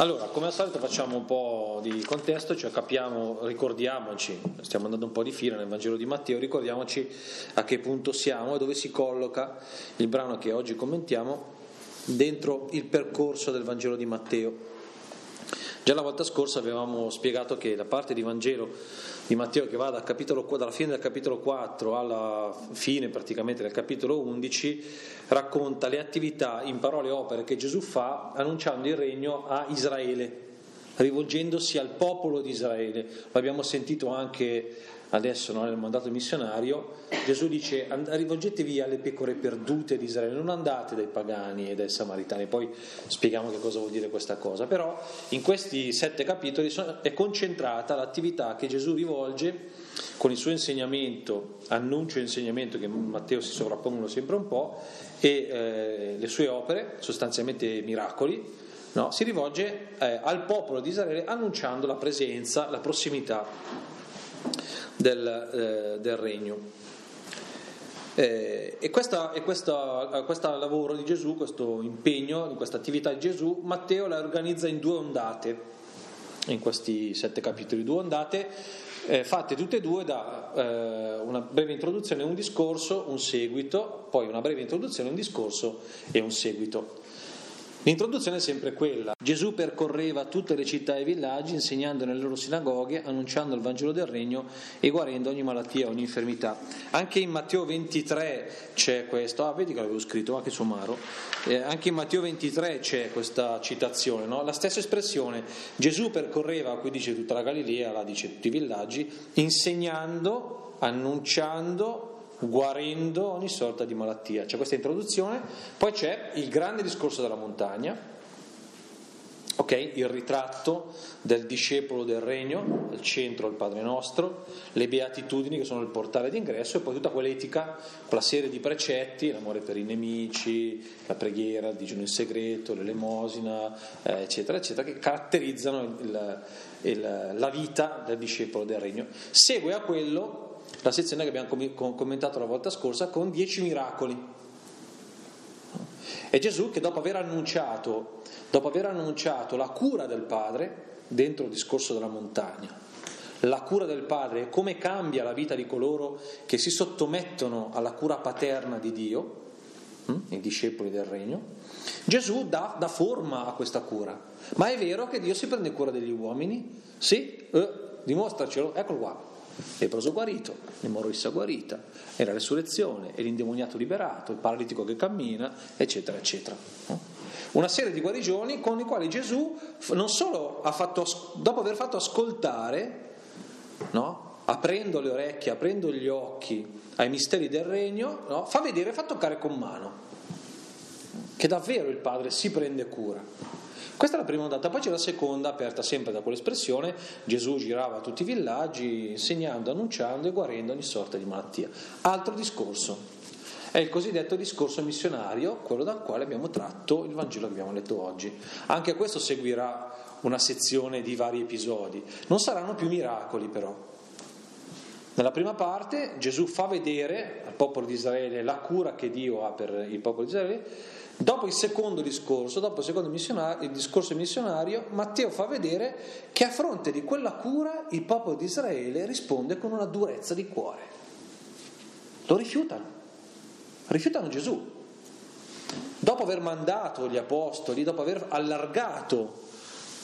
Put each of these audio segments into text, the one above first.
Allora, come al solito facciamo un po' di contesto, cioè capiamo, ricordiamoci, stiamo andando un po' di fila nel Vangelo di Matteo, ricordiamoci a che punto siamo e dove si colloca il brano che oggi commentiamo dentro il percorso del Vangelo di Matteo. Già la volta scorsa avevamo spiegato che la parte di Vangelo di Matteo che va dal capitolo, dalla fine del capitolo 4 alla fine praticamente del capitolo 11 racconta le attività in parole e opere che Gesù fa annunciando il regno a Israele, rivolgendosi al popolo di Israele. L'abbiamo sentito anche adesso no, nel mandato missionario, Gesù dice rivolgetevi alle pecore perdute di Israele, non andate dai pagani e dai samaritani, poi spieghiamo che cosa vuol dire questa cosa, però in questi sette capitoli è concentrata l'attività che Gesù rivolge con il suo insegnamento, annuncio e insegnamento che Matteo si sovrappongono sempre un po', e eh, le sue opere, sostanzialmente miracoli, no, si rivolge eh, al popolo di Israele annunciando la presenza, la prossimità del, eh, del regno. Eh, e questo lavoro di Gesù, questo impegno, questa attività di Gesù, Matteo la organizza in due ondate, in questi sette capitoli, due ondate, eh, fatte tutte e due da eh, una breve introduzione e un discorso, un seguito, poi una breve introduzione, un discorso e un seguito. L'introduzione è sempre quella. Gesù percorreva tutte le città e i villaggi, insegnando nelle loro sinagoghe, annunciando il Vangelo del Regno e guarendo ogni malattia, ogni infermità. Anche in Matteo 23 c'è questo, ah vedi che l'avevo scritto anche su Maro, eh, anche in Matteo 23 c'è questa citazione, no? la stessa espressione. Gesù percorreva, qui dice tutta la Galilea, là dice tutti i villaggi, insegnando, annunciando guarendo ogni sorta di malattia. C'è questa introduzione, poi c'è il grande discorso della montagna, okay? il ritratto del discepolo del regno, al centro il Padre nostro, le beatitudini che sono il portale d'ingresso e poi tutta quell'etica, quella serie di precetti, l'amore per i nemici, la preghiera, il digiuno in segreto, l'elemosina, eh, eccetera, eccetera, che caratterizzano il, il, la vita del discepolo del regno. Segue a quello la sezione che abbiamo commentato la volta scorsa con dieci miracoli. È Gesù che dopo aver annunciato, dopo aver annunciato la cura del Padre, dentro il discorso della montagna, la cura del Padre e come cambia la vita di coloro che si sottomettono alla cura paterna di Dio, hm, i discepoli del regno, Gesù dà, dà, forma a questa cura. Ma è vero che Dio si prende cura degli uomini? Sì? Eh, dimostracelo, eccolo qua leproso guarito, l'emorroissa guarita, è la resurrezione, è l'indemoniato liberato, il paralitico che cammina, eccetera, eccetera. Una serie di guarigioni con i quali Gesù non solo ha fatto, dopo aver fatto ascoltare, no? aprendo le orecchie, aprendo gli occhi ai misteri del regno, no? fa vedere, fa toccare con mano che davvero il Padre si prende cura. Questa è la prima ondata, poi c'è la seconda, aperta sempre da quell'espressione, Gesù girava tutti i villaggi insegnando, annunciando e guarendo ogni sorta di malattia. Altro discorso, è il cosiddetto discorso missionario, quello dal quale abbiamo tratto il Vangelo che abbiamo letto oggi. Anche questo seguirà una sezione di vari episodi. Non saranno più miracoli però. Nella prima parte Gesù fa vedere al popolo di Israele la cura che Dio ha per il popolo di Israele Dopo il secondo discorso, dopo il secondo il discorso missionario, Matteo fa vedere che a fronte di quella cura il popolo di Israele risponde con una durezza di cuore. Lo rifiutano, rifiutano Gesù. Dopo aver mandato gli apostoli, dopo aver allargato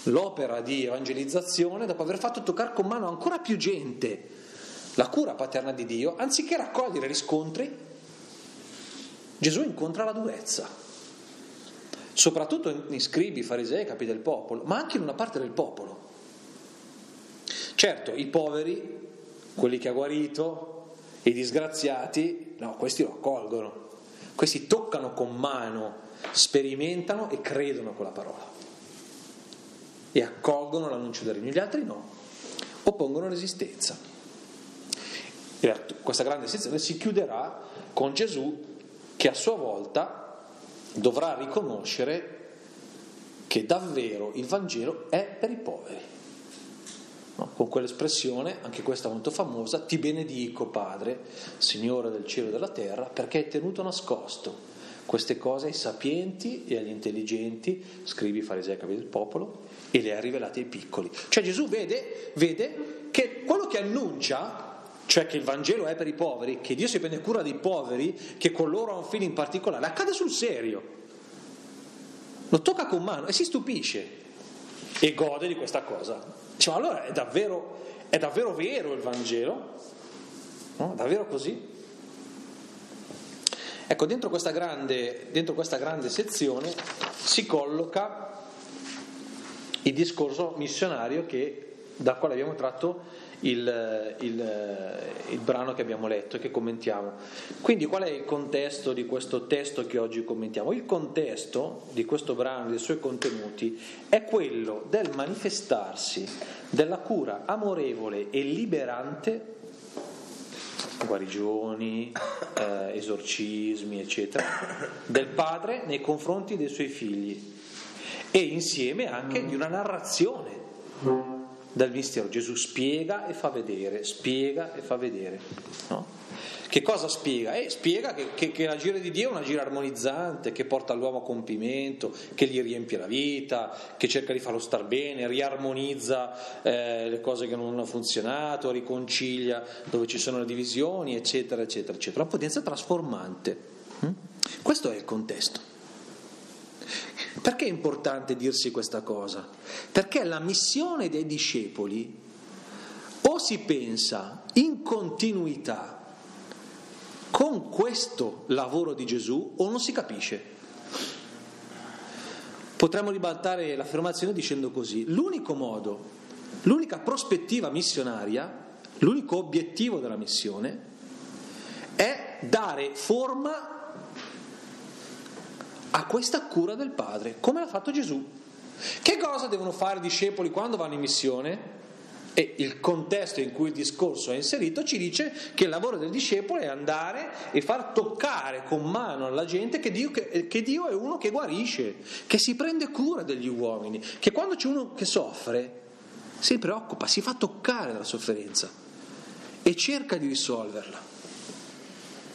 l'opera di evangelizzazione, dopo aver fatto toccare con mano ancora più gente la cura paterna di Dio, anziché raccogliere riscontri, Gesù incontra la durezza soprattutto in scribi, farisei, capi del popolo, ma anche in una parte del popolo. Certo, i poveri, quelli che ha guarito, i disgraziati, no, questi lo accolgono, questi toccano con mano, sperimentano e credono a quella parola e accolgono l'annuncio del regno, gli altri no, oppongono resistenza. E questa grande sezione si chiuderà con Gesù che a sua volta dovrà riconoscere che davvero il Vangelo è per i poveri. No? Con quell'espressione, anche questa molto famosa, ti benedico Padre, Signore del cielo e della terra, perché hai tenuto nascosto queste cose ai sapienti e agli intelligenti, scrivi, farisei, capi del popolo, e le ha rivelate ai piccoli. Cioè Gesù vede, vede che quello che annuncia, cioè che il Vangelo è per i poveri, che Dio si prende cura dei poveri, che con loro ha un fine in particolare, accade sul serio. Lo tocca con mano e si stupisce e gode di questa cosa. Dice, ma allora è davvero, è davvero vero il Vangelo? No? Davvero così? Ecco, dentro questa, grande, dentro questa grande sezione si colloca il discorso missionario che, da quale abbiamo tratto il, il, il, brano che abbiamo letto e che commentiamo. Quindi qual è il contesto di questo testo che oggi commentiamo? Il contesto di questo brano dei suoi contenuti è quello del manifestarsi della cura amorevole e liberante guarigioni, eh, esorcismi, eccetera, del padre nei confronti dei suoi figli e insieme anche di una narrazione del mistero. Gesù spiega e fa vedere, spiega e fa vedere. No? Che cosa spiega? Eh, spiega che, che, che, l'agire di Dio è un agire armonizzante, che porta l'uomo a compimento, che gli riempie la vita, che cerca di farlo star bene, riarmonizza eh, le cose che non hanno funzionato, riconcilia dove ci sono le divisioni, eccetera, eccetera, eccetera. Una potenza trasformante. Hm? Questo è il contesto. Perché è importante dirsi questa cosa? Perché la missione dei discepoli o si pensa in continuità con questo lavoro di Gesù o non si capisce. Potremmo ribaltare l'affermazione dicendo così, l'unico modo, l'unica prospettiva missionaria, l'unico obiettivo della missione è dare forma a questa cura del Padre, come l'ha fatto Gesù. Che cosa devono fare i discepoli quando vanno in missione? E il contesto in cui il discorso è inserito ci dice che il lavoro del discepolo è andare e far toccare con mano alla gente che Dio, che, che Dio è uno che guarisce, che si prende cura degli uomini, che quando c'è uno che soffre si preoccupa, si fa toccare dalla sofferenza e cerca di risolverla.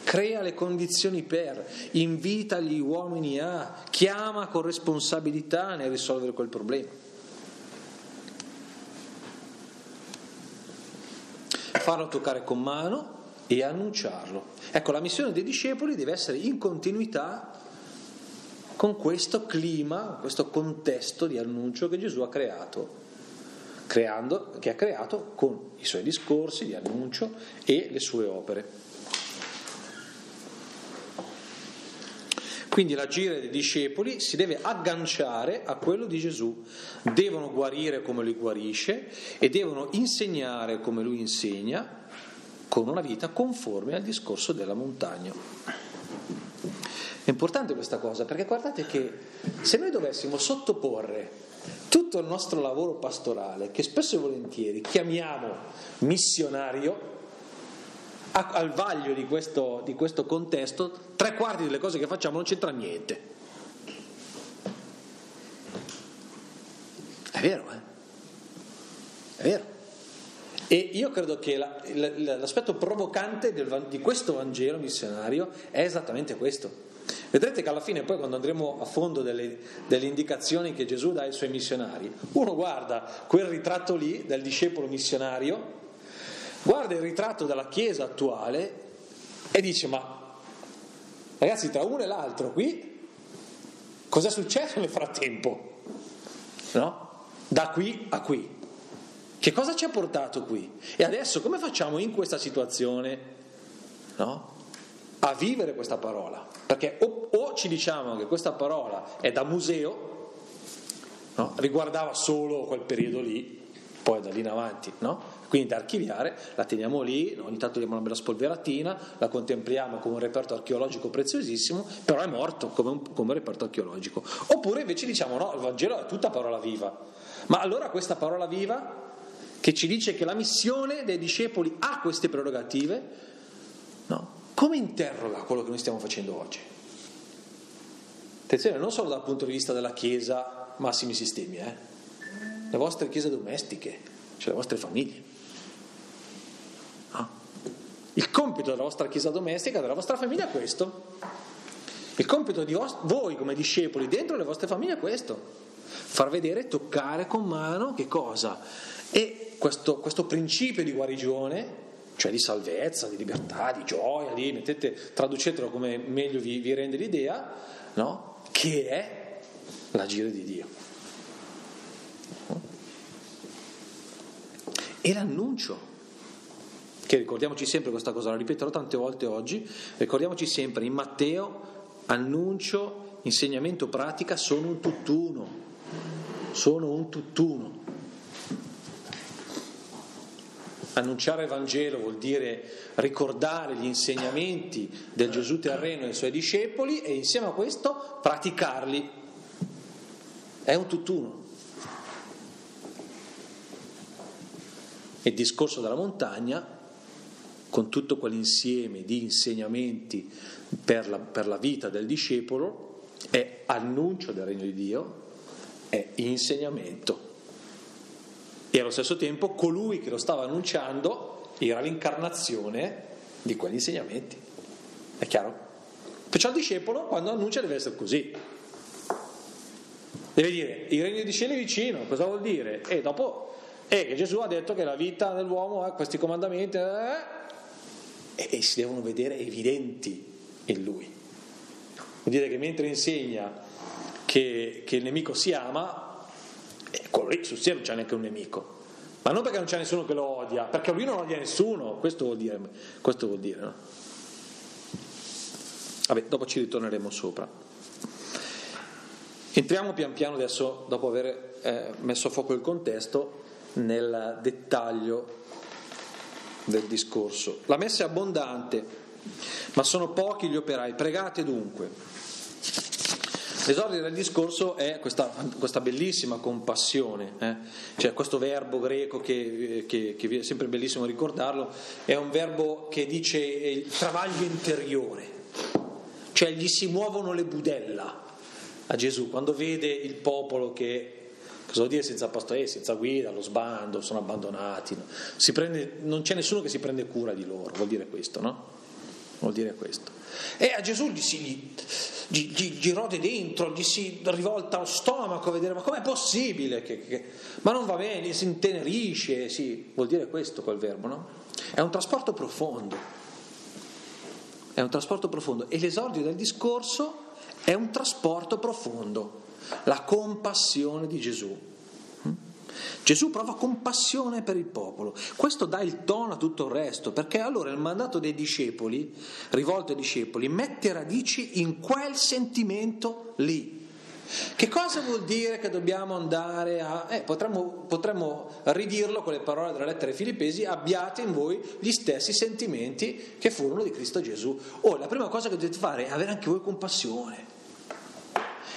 Crea le condizioni per, invita gli uomini a, chiama con responsabilità nel risolvere quel problema. farlo toccare con mano e annunciarlo. Ecco, la missione dei discepoli deve essere in continuità con questo clima, questo contesto di annuncio che Gesù ha creato, creando, che ha creato con i suoi discorsi di annuncio e le sue opere. Quindi l'agire dei discepoli si deve agganciare a quello di Gesù, devono guarire come lui guarisce e devono insegnare come lui insegna, con una vita conforme al discorso della montagna. È importante questa cosa perché guardate che se noi dovessimo sottoporre tutto il nostro lavoro pastorale, che spesso e volentieri chiamiamo missionario, al vaglio di questo, di questo contesto, tre quarti delle cose che facciamo non c'entra niente. È vero, eh? È vero. E io credo che la, la, l'aspetto provocante del, di questo Vangelo missionario è esattamente questo. Vedrete che alla fine, poi, quando andremo a fondo delle, delle, indicazioni che Gesù dà ai suoi missionari, uno guarda quel ritratto lì del discepolo missionario guarda il ritratto della Chiesa attuale e dice ma ragazzi tra uno e l'altro qui cosa è successo nel frattempo? No? Da qui a qui. Che cosa ci ha portato qui? E adesso come facciamo in questa situazione no? a vivere questa parola? Perché o, o, ci diciamo che questa parola è da museo, no? riguardava solo quel periodo lì, poi da lì in avanti, no? Quindi da archiviare, la teniamo lì, ogni tanto diamo una bella spolveratina, la contempliamo come un reperto archeologico preziosissimo, però è morto come un, come un reperto archeologico. Oppure invece diciamo no, il Vangelo è tutta parola viva. Ma allora questa parola viva che ci dice che la missione dei discepoli ha queste prerogative, no? come interroga quello che noi stiamo facendo oggi? Attenzione, non solo dal punto di vista della Chiesa, massimi sistemi, eh? Le vostre chiese domestiche, cioè le vostre famiglie. Il compito della vostra chiesa domestica, della vostra famiglia è questo. Il compito di voi come discepoli dentro le vostre famiglie è questo, far vedere, toccare con mano che cosa? E questo, questo principio di guarigione, cioè di salvezza, di libertà, di gioia, di, mettete, traducetelo come meglio vi, vi rende l'idea, no? che è l'agire di Dio. E l'annuncio che ricordiamoci sempre questa cosa, la ripeterò tante volte oggi, ricordiamoci sempre in Matteo annuncio, insegnamento, pratica sono un tutt'uno, sono un tutt'uno. Annunciare il Vangelo vuol dire ricordare gli insegnamenti del Gesù terreno ai suoi discepoli e insieme a questo praticarli. È un tutt'uno. Il discorso della montagna con tutto quell'insieme di insegnamenti per la, per la vita del discepolo, è annuncio del regno di Dio, è insegnamento. E allo stesso tempo colui che lo stava annunciando era l'incarnazione di quegli insegnamenti. È chiaro? Perciò il discepolo quando annuncia deve essere così. Deve dire il regno di cielo è vicino, cosa vuol dire? E dopo, eh, che Gesù ha detto che la vita dell'uomo ha questi comandamenti, eh, e, e si devono vedere evidenti in lui. Vuol dire che mentre insegna che, che il nemico si ama, eh, quello lì sul cielo non c'è neanche un nemico. Ma non perché non c'è nessuno che lo odia, perché lui non odia nessuno, questo vuol dire, questo vuol dire no? Vabbè, dopo ci ritorneremo sopra. Entriamo pian piano adesso, dopo aver eh, messo a fuoco il contesto, nel dettaglio del discorso. La messa è abbondante, ma sono pochi gli operai. Pregate dunque. L'esordio del discorso è questa, questa bellissima compassione, eh? cioè questo verbo greco che, che, che, è sempre bellissimo ricordarlo, è un verbo che dice il travaglio interiore, cioè gli si muovono le budella a Gesù quando vede il popolo che Cosa vuol dire senza pastore? senza guida, lo sbando, sono abbandonati. Prende, non c'è nessuno che si prende cura di loro, vuol dire questo, no? Vuol dire questo. E a Gesù gli si gli, gli, gli rode dentro, gli si rivolta lo stomaco a vedere ma com'è possibile? Che, che, ma non va bene, si intenerisce, sì, vuol dire questo quel verbo, no? È un trasporto profondo. È un trasporto profondo. E l'esordio del discorso è un trasporto profondo la compassione di Gesù. Mm? Gesù prova compassione per il popolo, questo dà il tono a tutto il resto, perché allora il mandato dei discepoli, rivolto ai discepoli, mette radici in quel sentimento lì. Che cosa vuol dire che dobbiamo andare a... Eh, potremmo, potremmo ridirlo con le parole della lettera ai Filippesi, abbiate in voi gli stessi sentimenti che furono di Cristo Gesù. Oh, la prima cosa che dovete fare è avere anche voi compassione.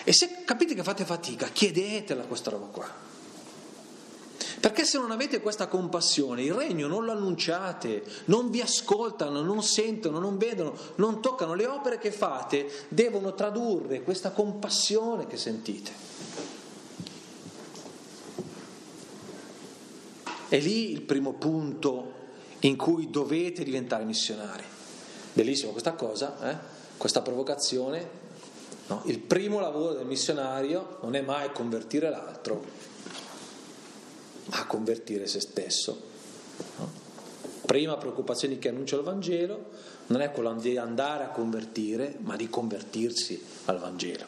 E se capite che fate fatica, chiedetela questa roba qua. Perché se non avete questa compassione, il regno non lo annunciate, non vi ascoltano, non sentono, non vedono, non toccano. Le opere che fate devono tradurre questa compassione che sentite. È lì il primo punto in cui dovete diventare missionari. Bellissima questa cosa, eh? questa provocazione No? Il primo lavoro del missionario non è mai convertire l'altro, ma convertire se stesso. No? Prima preoccupazione chi annuncia il Vangelo non è quella di andare a convertire, ma di convertirsi al Vangelo.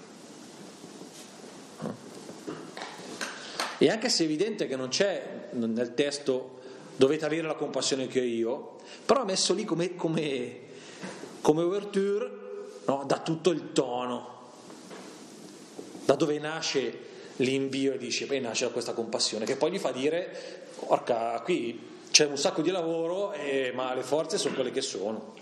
No? E anche se è evidente che non c'è nel testo dovete avere la compassione che ho io, però messo lì come, come, come ouverture no, dà tutto il tono da dove nasce l'invio e dice, poi nasce da questa compassione, che poi gli fa dire, orca, qui c'è un sacco di lavoro, eh, ma le forze sono quelle che sono.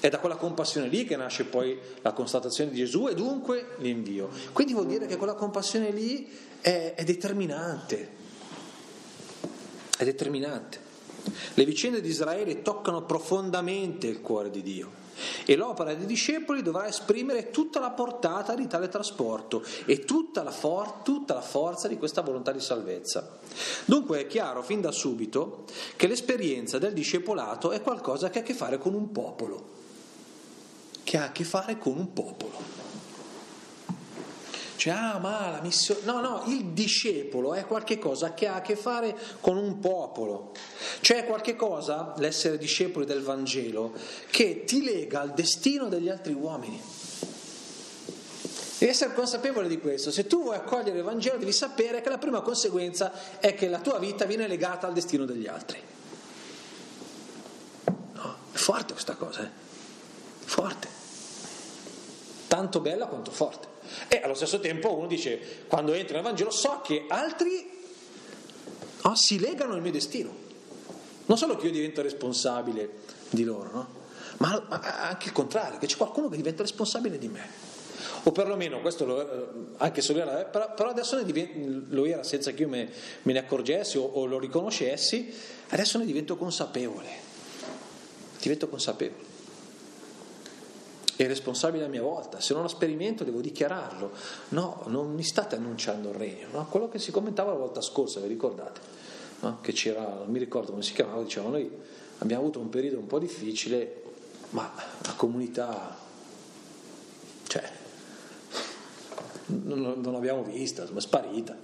È da quella compassione lì che nasce poi la constatazione di Gesù e dunque l'invio. Quindi vuol dire che quella compassione lì è, è determinante. È determinante. Le vicende di Israele toccano profondamente il cuore di Dio. E l'opera dei discepoli dovrà esprimere tutta la portata di tale trasporto e tutta la, for- tutta la forza di questa volontà di salvezza. Dunque è chiaro fin da subito che l'esperienza del discepolato è qualcosa che ha a che fare con un popolo che ha a che fare con un popolo. Cioè, ah, ma la missione. No, no, il discepolo è qualcosa che ha a che fare con un popolo. Cioè, è qualcosa, l'essere discepoli del Vangelo, che ti lega al destino degli altri uomini. Devi essere consapevole di questo. Se tu vuoi accogliere il Vangelo, devi sapere che la prima conseguenza è che la tua vita viene legata al destino degli altri. No, è forte questa cosa, eh? Forte. Tanto bella quanto forte. E allo stesso tempo uno dice, quando entro nel Vangelo, so che altri oh, si legano al mio destino. Non solo che io divento responsabile di loro, no? ma anche il contrario, che c'è qualcuno che diventa responsabile di me. O perlomeno, questo lo, anche se lo era, però, però adesso divento, lo era senza che io me, me ne accorgessi o, o lo riconoscessi, adesso ne divento consapevole. Divento consapevole e responsabile a mia volta. Se non lo sperimento devo dichiararlo. No, non mi state annunciando il regno. No? Quello che si commentava la volta scorsa, vi ricordate? No? Che c'era, non mi ricordo come si chiamava, dicevano noi abbiamo avuto un periodo un po' difficile, ma la comunità, cioè, non, non l'abbiamo vista, è sparita.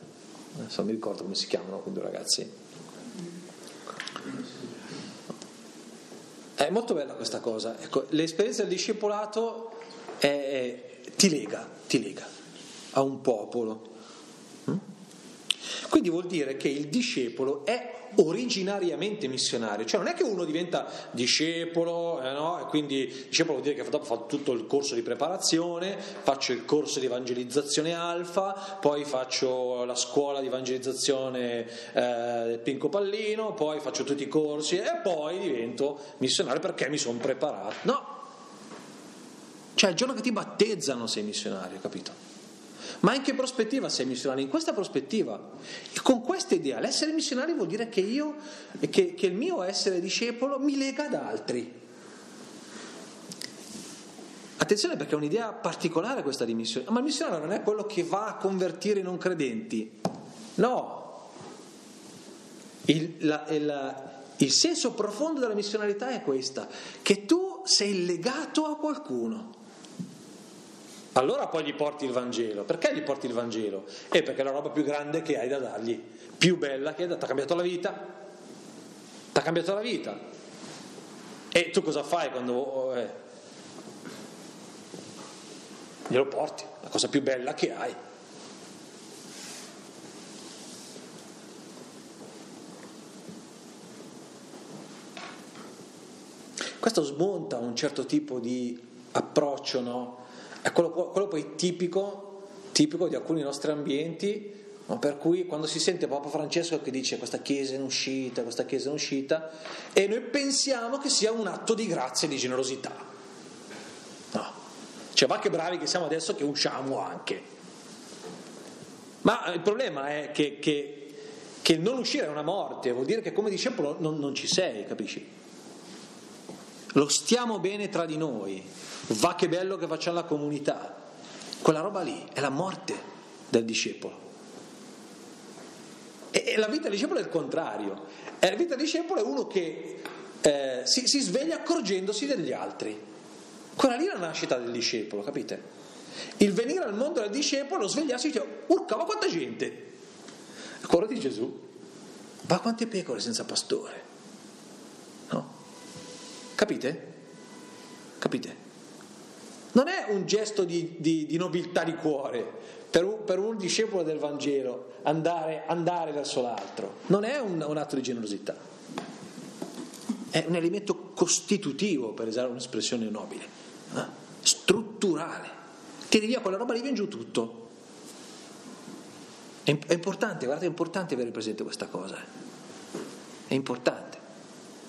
Adesso non mi ricordo come si chiamano quei due ragazzi. È molto bella questa cosa. Ecco, l'esperienza del discepolato è, è, ti lega, ti lega a un popolo. Mm? Quindi vuol dire che il discepolo è originariamente missionario, cioè non è che uno diventa discepolo, eh no? quindi discepolo vuol dire che dopo fa tutto il corso di preparazione, faccio il corso di evangelizzazione alfa, poi faccio la scuola di evangelizzazione eh, Pinco Pallino, poi faccio tutti i corsi e poi divento missionario perché mi sono preparato. No, cioè il giorno che ti battezzano sei missionario, capito? Ma in che prospettiva sei missionario? In questa prospettiva. Con questa idea, l'essere missionario vuol dire che io, che, che il mio essere discepolo mi lega ad altri. Attenzione perché è un'idea particolare questa di missione, ma il missionario non è quello che va a convertire i non credenti, no. Il, la, il, il senso profondo della missionalità è questa, che tu sei legato a qualcuno. Allora poi gli porti il Vangelo. Perché gli porti il Vangelo? È perché è la roba più grande che hai da dargli, più bella che hai da... Ti ha cambiato la vita? Ti ha cambiato la vita. E tu cosa fai quando... Eh, glielo porti, la cosa più bella che hai. Questo smonta un certo tipo di approccio, no? È quello, quello poi tipico, tipico, di alcuni nostri ambienti, no? per cui quando si sente Papa Francesco che dice questa chiesa è in uscita, questa chiesa è in uscita, e noi pensiamo che sia un atto di grazia e di generosità. No. Cioè, va che bravi che siamo adesso che usciamo anche. Ma il problema è che, che, che non uscire è una morte, vuol dire che come discepolo non, non ci sei, capisci? Lo stiamo bene tra di noi, va che bello che facciamo la comunità. Quella roba lì è la morte del discepolo. E la vita del discepolo è il contrario. E la vita del discepolo è uno che eh, si, si sveglia accorgendosi degli altri. Quella lì è la nascita del discepolo, capite? Il venire al mondo del discepolo, svegliarsi e urca, ma quanta gente! Quello di Gesù, ma quante pecore senza pastore? No? Capite? Capite? Non è un gesto di, di, di nobiltà di cuore per un, per un, discepolo del Vangelo andare, andare verso l'altro, non è un, un, atto di generosità, è un elemento costitutivo, per usare un'espressione nobile, eh? strutturale. Tiri via quella roba, lì viene giù tutto. È, importante, guardate, è importante avere presente questa cosa. Eh. È importante.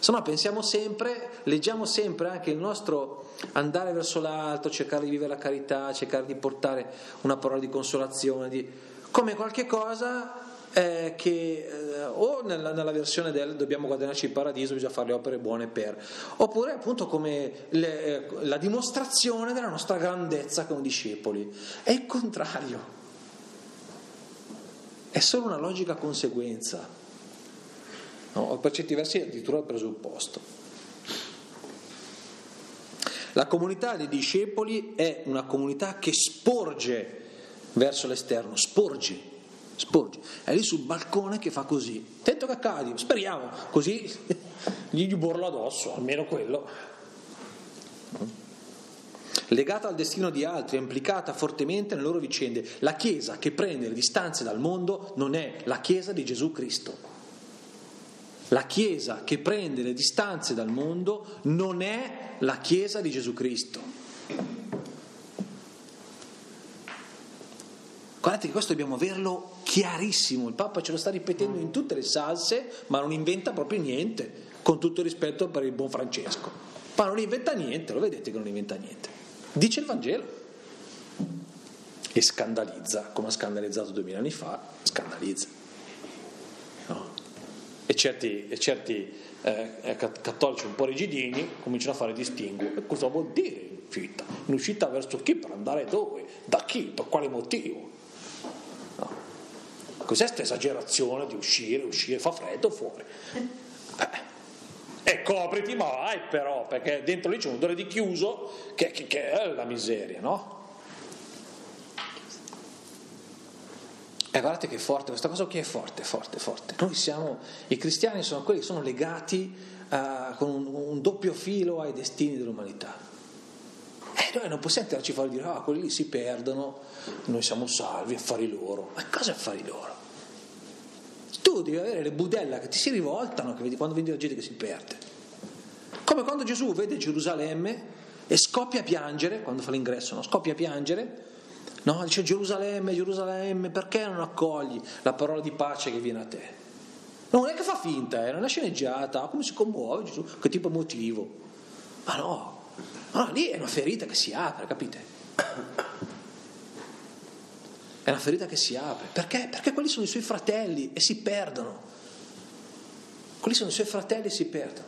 Se no pensiamo sempre, leggiamo sempre anche il nostro andare verso l'alto, cercare di vivere la carità, cercare di portare una parola di consolazione, di... come qualche cosa eh, che eh, o nella, nella, versione del dobbiamo guadagnarci il paradiso, bisogna fare le opere buone per, oppure appunto come le, eh, la dimostrazione della nostra grandezza come discepoli. È il contrario, è solo una logica conseguenza no? o per certi versi addirittura il presupposto. La comunità dei discepoli è una comunità che sporge verso l'esterno, sporge, sporge. È lì sul balcone che fa così. Attento che cadi, speriamo, così gli burlo addosso, almeno quello. Legata al destino di altri, implicata fortemente nelle loro vicende. La Chiesa che prende le distanze dal mondo non è la Chiesa di Gesù Cristo. La Chiesa che prende le distanze dal mondo non è la Chiesa di Gesù Cristo. Guardate che questo dobbiamo averlo chiarissimo, il Papa ce lo sta ripetendo in tutte le salse, ma non inventa proprio niente, con tutto il rispetto per il buon Francesco. Ma non inventa niente, lo vedete che non inventa niente. Dice il Vangelo e scandalizza, come ha scandalizzato duemila anni fa, scandalizza e certi, e certi eh, cattolici un po' rigidini cominciano a fare distinguo. E cosa vuol dire in uscita? In uscita verso chi? Per andare dove? Da chi? Per quale motivo? No. Cos'è questa esagerazione di uscire, uscire, fa freddo fuori? Eh. E copriti, ma vai però, perché dentro lì c'è un odore di chiuso che, che, che è la miseria, no? E guardate che forte, questa cosa qui è forte, forte, forte. Noi siamo, i cristiani sono quelli che sono legati uh, con un, un, doppio filo ai destini dell'umanità. E noi non possiamo tirarci fuori e dire, ah, quelli lì si perdono, noi siamo salvi, affari loro. Ma cosa affari loro? Tu devi avere le budella che ti si rivoltano quando vedi la gente che si perde. Come quando Gesù vede Gerusalemme e scoppia a piangere, quando fa l'ingresso, no? scoppia a piangere No, dice Gerusalemme, Gerusalemme, perché non accogli la parola di pace che viene a te? Non è che fa finta, è una sceneggiata, come si commuove Gesù, che tipo motivo? Ma no, no, lì è una ferita che si apre, capite? È una ferita che si apre. Perché? Perché quelli sono i suoi fratelli e si perdono. Quelli sono i suoi fratelli e si perdono.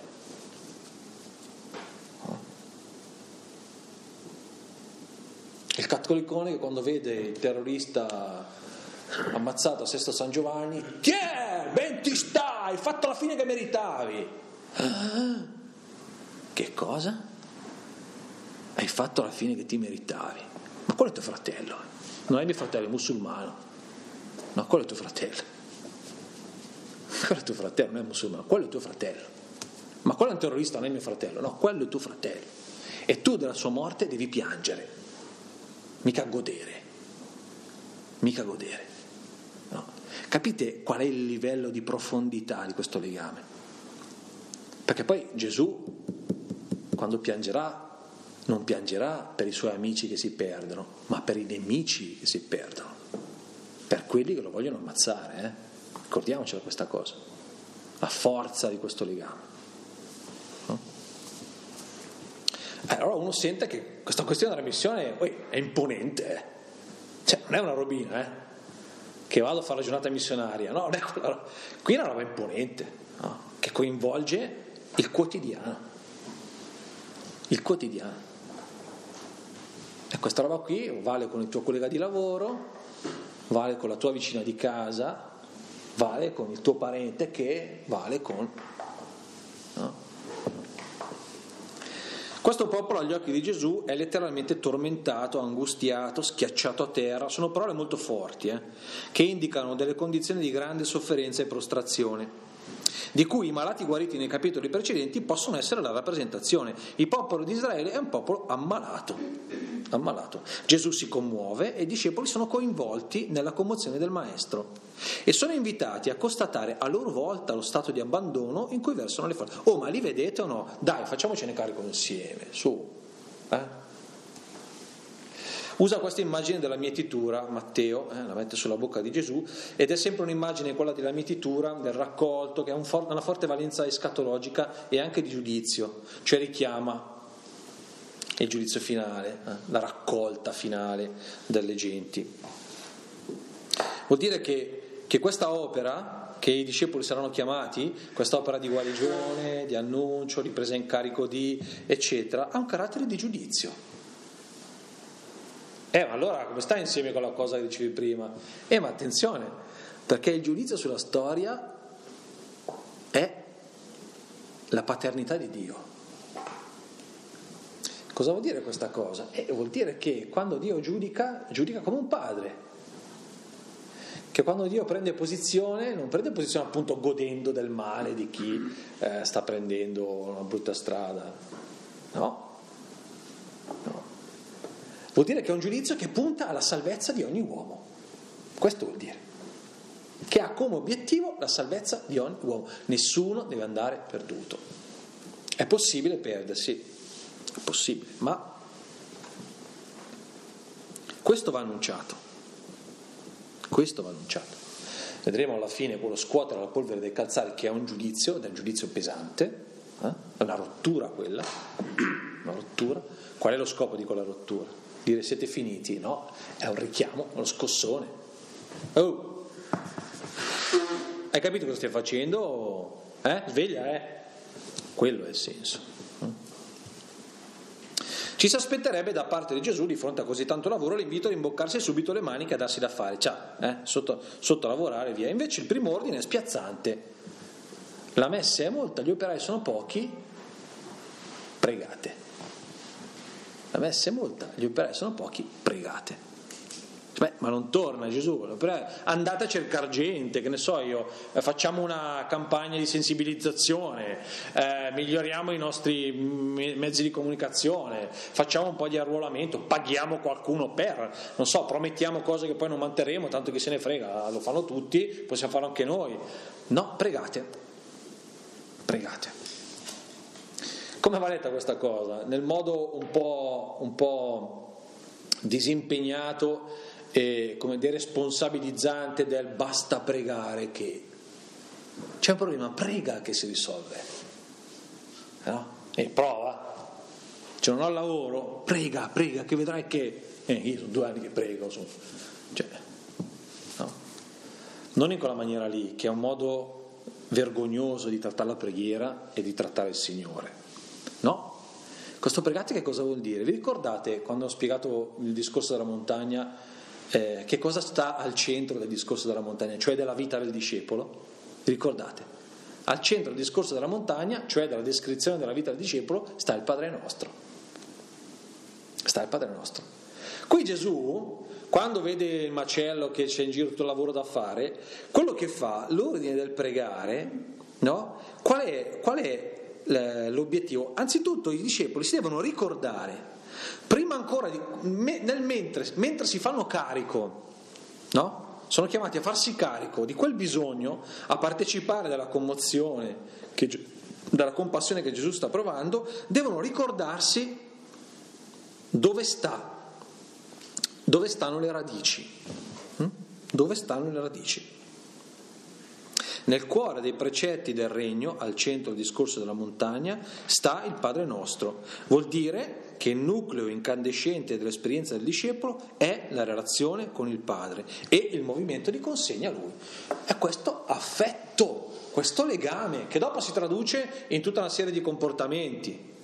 Il cattolicone che quando vede il terrorista ammazzato a Sesto San Giovanni, tiè, ben ti stai, hai fatto la fine che meritavi. Ah, che cosa? Hai fatto la fine che ti meritavi. Ma quello è tuo fratello, non è mio fratello, è musulmano. No, quello è tuo fratello. Quello è tuo fratello, non è musulmano, quello è tuo fratello. Ma quello è un terrorista, non è mio fratello, no, quello è tuo fratello. E tu della sua morte devi piangere mica godere, mica godere. No. Capite qual è il livello di profondità di questo legame? Perché poi Gesù, quando piangerà, non piangerà per i suoi amici che si perdono, ma per i nemici che si perdono, per quelli che lo vogliono ammazzare. Eh? Ricordiamocela questa cosa, la forza di questo legame. Eh, allora uno sente che questa questione della missione è imponente, eh. cioè non è una robina, eh? che vado a fare la giornata missionaria, no, è quella, qui è una roba imponente, no? che coinvolge il quotidiano, il quotidiano. E questa roba qui vale con il tuo collega di lavoro, vale con la tua vicina di casa, vale con il tuo parente che vale con... Questo popolo agli occhi di Gesù è letteralmente tormentato, angustiato, schiacciato a terra. Sono parole molto forti eh, che indicano delle condizioni di grande sofferenza e prostrazione di cui i malati guariti nei capitoli precedenti possono essere la rappresentazione. Il popolo di Israele è un popolo ammalato. ammalato. Gesù si commuove e i discepoli sono coinvolti nella commozione del Maestro e sono invitati a constatare a loro volta lo stato di abbandono in cui versano le forze. Oh, ma li vedete o no? Dai, facciamocene carico insieme, su. Eh? Usa questa immagine della mietitura, Matteo, eh, la mette sulla bocca di Gesù, ed è sempre un'immagine quella della mietitura, del raccolto, che ha un for- una forte valenza escatologica e anche di giudizio, cioè richiama il giudizio finale, eh, la raccolta finale delle genti. Vuol dire che, che questa opera che i discepoli saranno chiamati, questa opera di guarigione, di annuncio, di presa in carico di, eccetera, ha un carattere di giudizio. Eh, ma allora come sta insieme con la cosa che dicevi prima? Eh, ma attenzione, perché il giudizio sulla storia è la paternità di Dio. Cosa vuol dire questa cosa? Eh, vuol dire che quando Dio giudica, giudica come un padre. Che quando Dio prende posizione, non prende posizione appunto godendo del male di chi eh, sta prendendo una brutta strada. No. no. Vuol dire che è un giudizio che punta alla salvezza di ogni uomo. Questo vuol dire. Che ha come obiettivo la salvezza di ogni uomo. Nessuno deve andare perduto. È possibile perdersi, è possibile, ma questo va annunciato. Questo va annunciato. Vedremo alla fine quello scuotere la polvere dei calzari che è un giudizio, ed è un giudizio pesante, eh? è una rottura quella, una rottura. Qual è lo scopo di quella rottura? Dire siete finiti? No, è un richiamo, uno scossone. Oh! Hai capito cosa stai facendo? Eh? Sveglia, eh? Quello è il senso. Ci si aspetterebbe da parte di Gesù, di fronte a così tanto lavoro, l'invito a imboccarsi subito le maniche e a darsi da fare, ciao, eh, sotto, sotto lavorare, via. Invece il primo ordine è spiazzante. La messa è molta, gli operai sono pochi, pregate. La messa è molta, gli operai sono pochi, pregate. Beh, ma non torna Gesù, andate a cercare gente, che ne so io, eh, facciamo una campagna di sensibilizzazione, eh, miglioriamo i nostri mezzi di comunicazione, facciamo un po' di arruolamento, paghiamo qualcuno per, non so, promettiamo cose che poi non manterremo, tanto che se ne frega, lo fanno tutti, possiamo farlo anche noi. No, pregate, pregate. Come va letta questa cosa? Nel modo un po', un po disimpegnato e come dire, responsabilizzante del basta pregare che c'è un problema, prega che si risolve. No? E prova. Cioè non ho lavoro, prega, prega, che vedrai che... Eh, io sono due anni che prego, sono... Cioè, no? Non in quella maniera lì, che è un modo vergognoso di trattare la preghiera e di trattare il Signore. No? Questo pregate che cosa vuol dire? Vi ricordate quando ho spiegato il discorso della montagna eh, che cosa sta al centro del discorso della montagna, cioè della vita del discepolo? Ricordate, al centro del discorso della montagna, cioè della descrizione della vita del discepolo, sta il Padre nostro. Sta il Padre nostro. Qui Gesù, quando vede il macello che c'è in giro tutto il lavoro da fare, quello che fa, l'ordine del pregare, no? Qual è, qual è l'obiettivo? Anzitutto i discepoli si devono ricordare Prima ancora, di, nel mentre, mentre si fanno carico, no? sono chiamati a farsi carico di quel bisogno, a partecipare della commozione, che, della compassione che Gesù sta provando, devono ricordarsi dove sta, dove stanno le radici. Hm? Dove stanno le radici? Nel cuore dei precetti del regno, al centro del discorso della montagna, sta il Padre nostro. Vuol dire che il nucleo incandescente dell'esperienza del discepolo è la relazione con il Padre e il movimento di consegna a Lui. È questo affetto, questo legame, che dopo si traduce in tutta una serie di comportamenti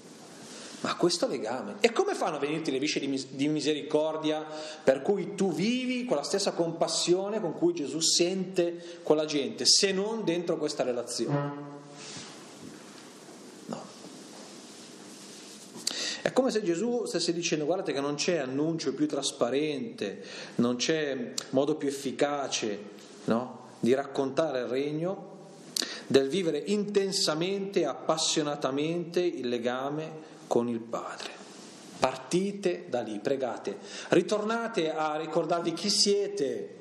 ma questo legame. E come fanno a venirti le visce di misericordia per cui tu vivi con la stessa compassione con cui Gesù sente con la gente, se non dentro questa relazione? No. È come se Gesù stesse dicendo guardate che non c'è annuncio più trasparente, non c'è modo più efficace no? di raccontare il regno del vivere intensamente e appassionatamente il legame con il Padre. Partite da lì, pregate, ritornate a ricordarvi chi siete,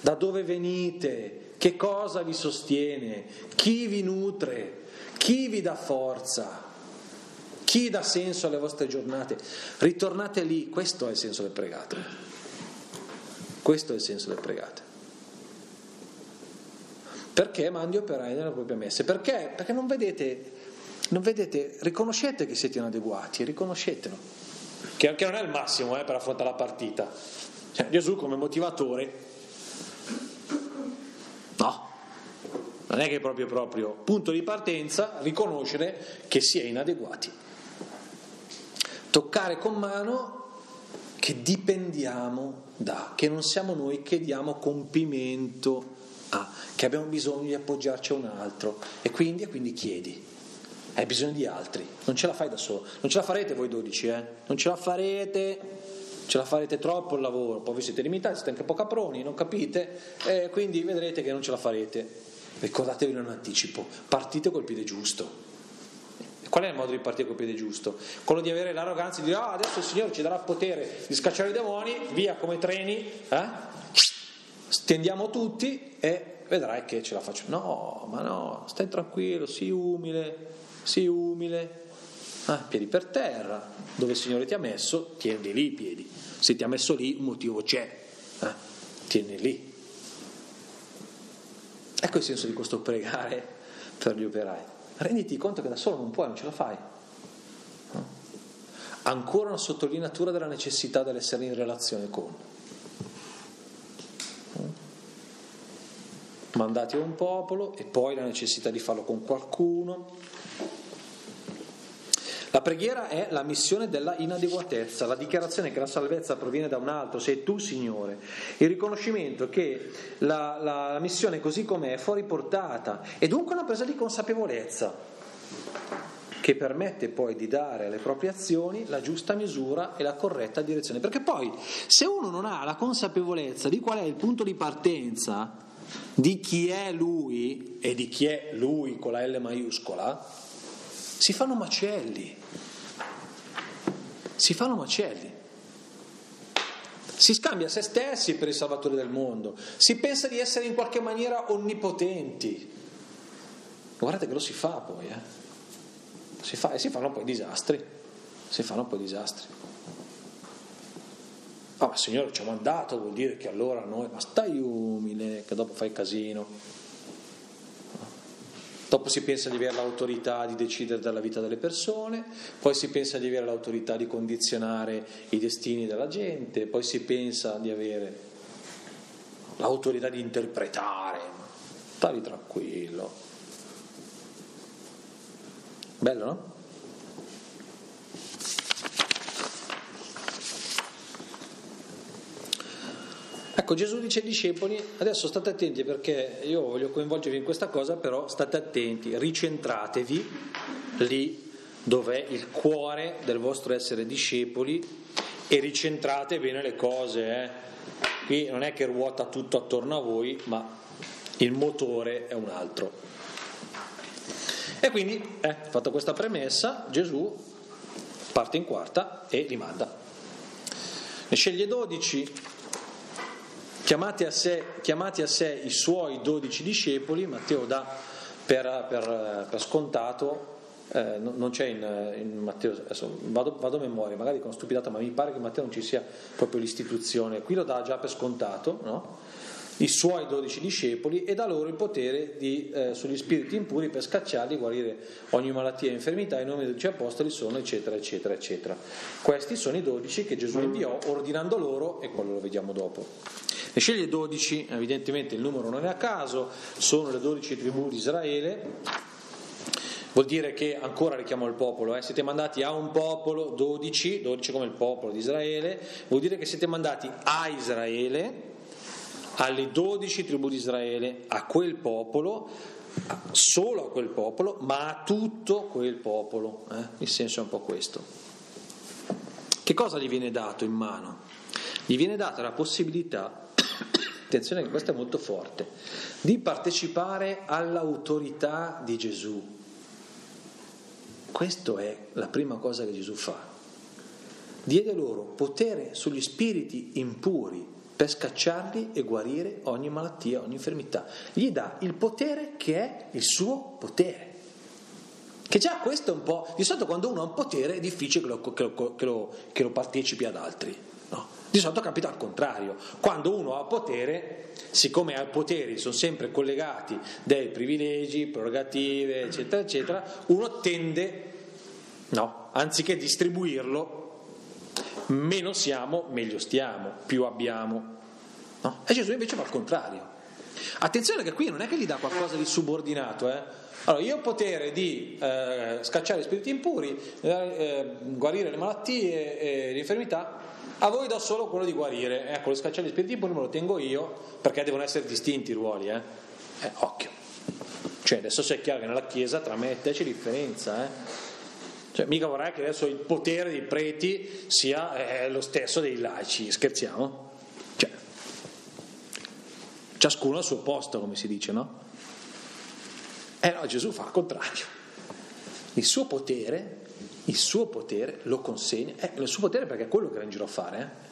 da dove venite, che cosa vi sostiene, chi vi nutre, chi vi dà forza, chi dà senso alle vostre giornate. Ritornate lì, questo è il senso del pregate. Questo è il senso del pregate. Perché mandi operai nella propria messe? Perché? Perché non vedete non vedete, riconoscete che siete inadeguati, riconoscetelo, che, che non è il massimo eh, per affrontare la partita. Cioè, Gesù come motivatore, no, non è che è proprio proprio punto di partenza riconoscere che si è inadeguati. Toccare con mano che dipendiamo da, che non siamo noi che diamo compimento a, che abbiamo bisogno di appoggiarci a un altro. E quindi, e quindi chiedi. Hai bisogno di altri, non ce la fai da solo, non ce la farete voi 12, eh? non ce la farete, ce la farete troppo il lavoro, poi vi siete limitati, siete anche poco caproni, non capite, eh, quindi vedrete che non ce la farete. Ricordatevi in anticipo, partite col piede giusto. Qual è il modo di partire col piede giusto? Quello di avere l'arroganza di dire ah, adesso il Signore ci darà potere di scacciare i demoni, via come treni, eh? stendiamo tutti e vedrai che ce la faccio. No, ma no, stai tranquillo, sii umile, sii umile. Ah, piedi per terra, dove il Signore ti ha messo, tieni lì i piedi. Se ti ha messo lì, un motivo c'è, eh? tieni lì. Ecco il senso di questo pregare per gli operai. Renditi conto che da solo non puoi, non ce la fai. Ancora una sottolineatura della necessità dell'essere in relazione con. Mandati a un popolo e poi la necessità di farlo con qualcuno. La preghiera è la missione della inadeguatezza, la dichiarazione che la salvezza proviene da un altro, sei tu Signore, il riconoscimento che la, la, la missione così com'è è fuori portata. E dunque una presa di consapevolezza che permette poi di dare alle proprie azioni la giusta misura e la corretta direzione. Perché poi se uno non ha la consapevolezza di qual è il punto di partenza, di chi è lui e di chi è lui con la L maiuscola, si fanno macelli, si fanno macelli. Si scambia se stessi per il Salvatore del mondo, si pensa di essere in qualche maniera onnipotenti. Guardate che lo si fa poi, eh? si fa, e si fanno poi disastri, si fanno poi disastri. Ah, ma il Signore ci ha mandato, vuol dire che allora noi, ma stai umile, che dopo fai casino. Dopo si pensa di avere l'autorità di decidere della vita delle persone, poi si pensa di avere l'autorità di condizionare i destini della gente, poi si pensa di avere l'autorità di interpretare. Stai tranquillo. Bello, no? Ecco, Gesù dice ai discepoli, adesso state attenti perché io voglio coinvolgervi in questa cosa, però state attenti, ricentratevi lì dov'è il cuore del vostro essere discepoli e ricentrate bene le cose. Eh. Qui non è che ruota tutto attorno a voi, ma il motore è un altro. E quindi, eh, fatta questa premessa, Gesù parte in quarta e li manda. Ne sceglie dodici Chiamati a, sé, chiamati a sé i suoi dodici discepoli, Matteo dà per, per, per scontato eh, non c'è in, in Matteo, adesso vado, vado, a memoria, magari con stupidata, ma mi pare che Matteo non ci sia proprio l'istituzione, qui lo dà già per scontato, no? I suoi dodici discepoli e dà loro il potere di, eh, sugli spiriti impuri per scacciarli, guarire ogni malattia e infermità, i nomi dei dodici apostoli sono eccetera eccetera eccetera. Questi sono i dodici che Gesù inviò ordinando loro e quello lo vediamo dopo. Ne sceglie 12, evidentemente il numero non è a caso, sono le 12 tribù di Israele, vuol dire che ancora richiamo il popolo, eh? siete mandati a un popolo, 12, 12 come il popolo di Israele, vuol dire che siete mandati a Israele, alle 12 tribù di Israele, a quel popolo, solo a quel popolo, ma a tutto quel popolo. Eh? Il senso è un po' questo. Che cosa gli viene dato in mano? Gli viene data la possibilità attenzione che questo è molto forte, di partecipare all'autorità di Gesù. Questa è la prima cosa che Gesù fa. Diede loro potere sugli spiriti impuri per scacciarli e guarire ogni malattia, ogni infermità. Gli dà il potere che è il suo potere. Che già questo è un po'... Di solito quando uno ha un potere è difficile che lo, che lo, che lo, che lo partecipi ad altri. No? Di solito capita al contrario, quando uno ha potere, siccome ai poteri sono sempre collegati dei privilegi, prerogative, eccetera, eccetera, uno tende, no, anziché distribuirlo, meno siamo, meglio stiamo, più abbiamo. No? E Gesù invece fa il contrario. Attenzione che qui non è che gli dà qualcosa di subordinato, eh? Allora, io ho potere di eh, scacciare spiriti impuri, eh, eh, guarire le malattie e le infermità, a voi do solo quello di guarire. Ecco, lo scacciare gli spiriti impuri me lo tengo io perché devono essere distinti i ruoli. Eh? eh occhio. Cioè adesso sia chiaro che nella Chiesa tra me e te c'è differenza, eh? Cioè, mica vorrei che adesso il potere dei preti sia eh, lo stesso dei laici, scherziamo? Cioè, ciascuno al suo posto, come si dice, no? Eh no, Gesù fa il contrario. Il suo potere, il suo potere lo consegna, eh, il suo potere perché è quello che era in giro a fare, eh?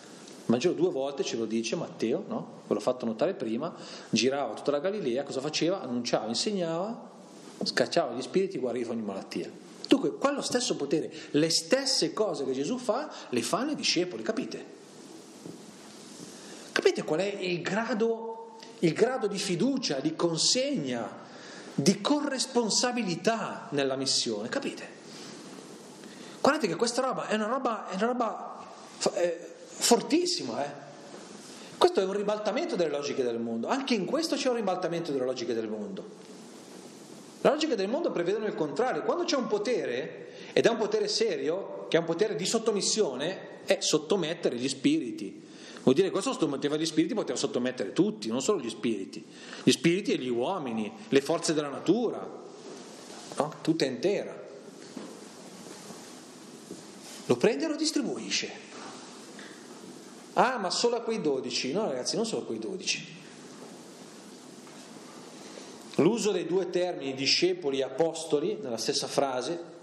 Vangelo due volte ce lo dice Matteo, no? ve l'ho fatto notare prima, girava tutta la Galilea, cosa faceva? Annunciava, insegnava, scacciava gli spiriti, guariva ogni malattia. Dunque, quello stesso potere, le stesse cose che Gesù fa, le fanno i discepoli, capite? Capite qual è il grado, il grado di fiducia, di consegna, di corresponsabilità nella missione, capite? Guardate che questa roba è una roba, è una roba eh, fortissima, eh? Questo è un ribaltamento delle logiche del mondo, anche in questo c'è un ribaltamento delle logiche del mondo. Le logiche del mondo prevedono il contrario, quando c'è un potere, ed è un potere serio, che è un potere di sottomissione, è sottomettere gli spiriti. Vuol dire che questo sottometteva gli spiriti, poteva sottomettere tutti, non solo gli spiriti, gli spiriti e gli uomini, le forze della natura, no? tutta intera. Lo prende e lo distribuisce. Ah, ma solo a quei dodici. No, ragazzi, non solo a quei dodici. L'uso dei due termini discepoli e apostoli nella stessa frase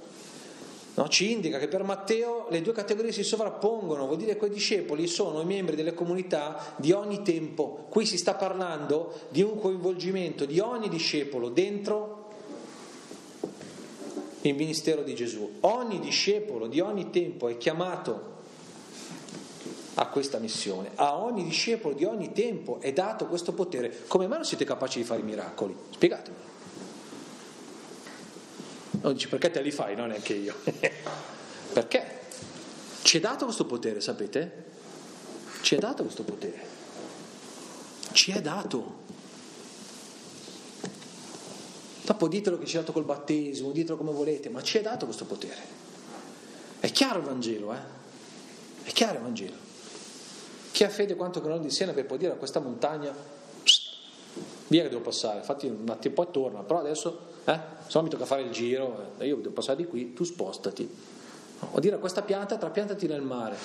no, ci indica che per Matteo le due categorie si sovrappongono, vuol dire che quei discepoli sono i membri delle comunità di ogni tempo. Qui si sta parlando di un coinvolgimento di ogni discepolo dentro il ministero di Gesù. Ogni discepolo di ogni tempo è chiamato a questa missione. A ogni discepolo di ogni tempo è dato questo potere. Come mai non siete capaci di fare i miracoli? Spiegatemelo. Non dici perché te li fai, non neanche io. perché? Ci è dato questo potere, sapete? Ci è dato questo potere. Ci è dato. Dopo ditelo che ci è dato col battesimo, ditelo come volete, ma ci è dato questo potere. È chiaro il Vangelo, eh? È chiaro il Vangelo. Chi ha fede quanto non di Siena per può dire a questa montagna, via che devo passare, infatti un attimo poi torna, però adesso, eh, se no mi tocca fare il giro, eh, io devo passare di qui, tu spostati. O dire a questa pianta, trapiantati nel mare.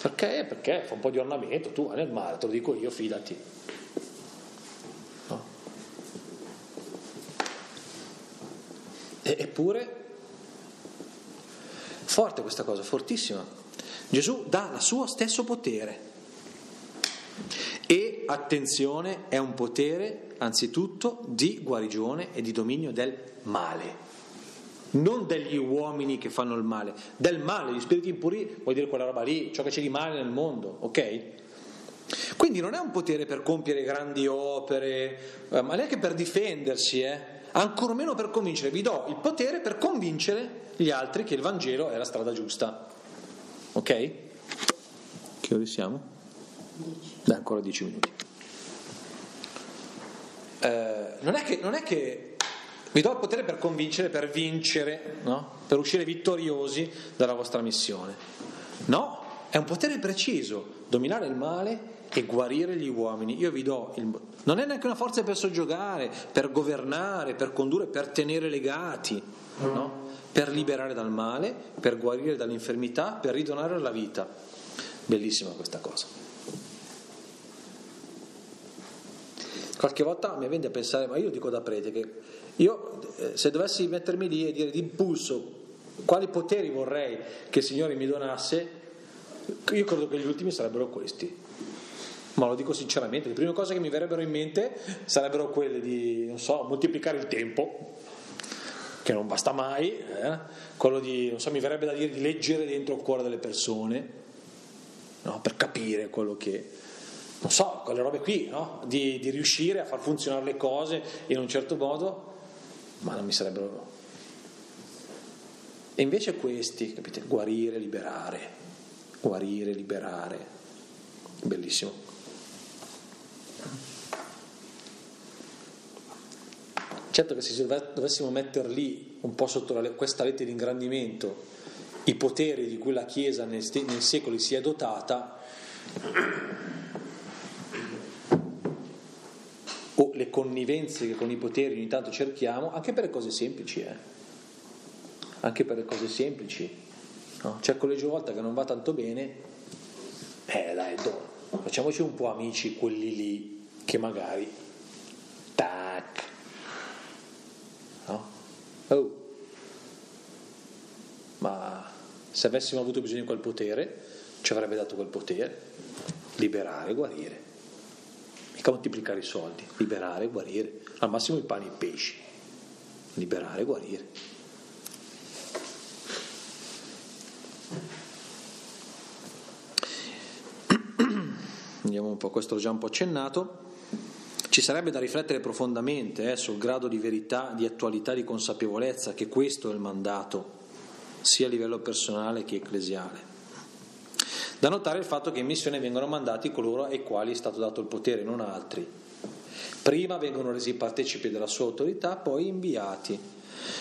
Perché? Perché fa un po' di ornamento, tu vai nel mare, te lo dico io, fidati. No. E, eppure, forte questa cosa, fortissima. Gesù dà il suo stesso potere e attenzione, è un potere anzitutto di guarigione e di dominio del male. Non degli uomini che fanno il male, del male, gli spiriti impuri vuol dire quella roba lì, ciò che c'è di male nel mondo, ok? Quindi non è un potere per compiere grandi opere, eh, ma neanche per difendersi, eh? ancora meno per convincere. Vi do il potere per convincere gli altri che il Vangelo è la strada giusta. Ok? Che ore siamo? Dai, ancora dieci minuti. Eh, non, è che, non, è che, vi do il potere per convincere, per vincere, no? per uscire vittoriosi dalla vostra missione. No, è un potere preciso, dominare il male e guarire gli uomini. Io vi do il... Non è neanche una forza per soggiogare, per governare, per condurre, per tenere legati, no? per liberare dal male, per guarire dall'infermità, per ridonare la vita. Bellissima questa cosa. Qualche volta mi viene a pensare, ma io dico da prete che io eh, se dovessi mettermi lì e dire d'impulso quali poteri vorrei che il Signore mi donasse, io credo che gli ultimi sarebbero questi. Ma lo dico sinceramente, le prime cose che mi verrebbero in mente sarebbero quelle di, non so, moltiplicare il tempo, che non basta mai, eh? quello di, non so, mi verrebbe da dire di leggere dentro il cuore delle persone, no? per capire quello che, non so, quelle robe qui, no? di, di riuscire a far funzionare le cose in un certo modo, ma non mi sarebbero... E invece questi, capite, guarire, liberare, guarire, liberare, bellissimo. Certo che se dovessimo mettere lì un po' sotto la, questa lente di ingrandimento i poteri di cui la Chiesa nei, nei secoli si è dotata, le connivenze che con i poteri ogni tanto cerchiamo, anche per le cose semplici, eh? anche per le cose semplici. No? C'è il collegio volta che non va tanto bene, eh dai, do, facciamoci un po' amici quelli lì che magari, tac, no? Oh, ma se avessimo avuto bisogno di quel potere, ci avrebbe dato quel potere, liberare, guarire, moltiplicare i soldi, liberare, guarire, al massimo i pani e i pesci, liberare, guarire. Andiamo un po', questo l'ho già un po' accennato. Ci sarebbe da riflettere profondamente eh, sul grado di verità, di attualità, di consapevolezza che questo è il mandato sia a livello personale che ecclesiale. Da notare il fatto che in missione vengono mandati coloro ai quali è stato dato il potere, non altri. Prima vengono resi partecipi della sua autorità, poi inviati.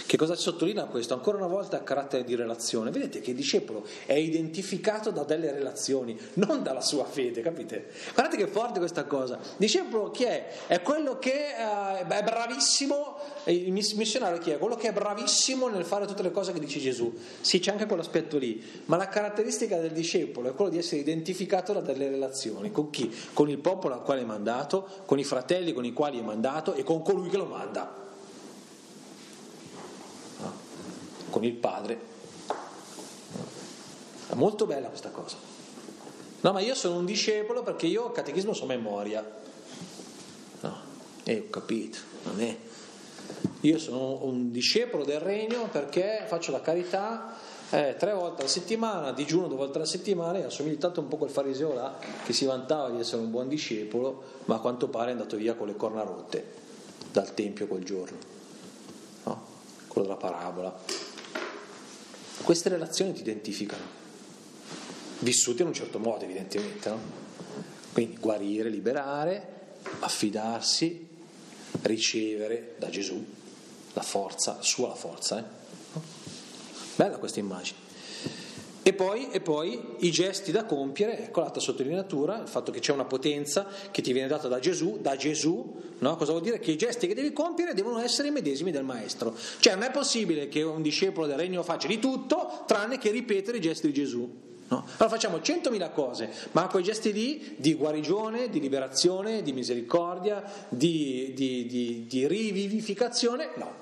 Che cosa sottolinea questo? Ancora una volta carattere di relazione. Vedete che il discepolo è identificato da delle relazioni, non dalla sua fede, capite? Guardate che forte questa cosa. Il discepolo chi è? È quello che uh, è bravissimo, il missionario chi è? Quello che è bravissimo nel fare tutte le cose che dice Gesù. Sì, c'è anche quell'aspetto lì, ma la caratteristica del discepolo è quello di essere identificato da delle relazioni. Con chi? Con il popolo al quale è mandato, con i fratelli con i quali è mandato e con colui che lo manda. Con il padre. È molto bella questa cosa. No, ma io sono un discepolo perché io catechismo so memoria. No, eh, ho capito, non è. Io sono un discepolo del regno perché faccio la carità eh, tre volte alla settimana, digiuno due volte alla settimana e assomigli tanto un po' quel fariseo là che si vantava di essere un buon discepolo, ma a quanto pare è andato via con le corna rotte dal Tempio quel giorno. No? Quello della parabola. Queste relazioni ti identificano, vissute in un certo modo evidentemente, no? Quindi guarire, liberare, affidarsi, ricevere da Gesù la forza, sua la forza. Eh? Bella questa immagine. E poi, e poi, i gesti da compiere, ecco l'altra sottolineatura, il fatto che c'è una potenza che ti viene data da Gesù, da Gesù, no? cosa vuol dire? Che i gesti che devi compiere devono essere i medesimi del Maestro. Cioè non è possibile che un discepolo del Regno faccia di tutto tranne che ripetere i gesti di Gesù. No? Allora facciamo centomila cose, ma quei gesti lì di guarigione, di liberazione, di misericordia, di, di, di, di rivivificazione, no,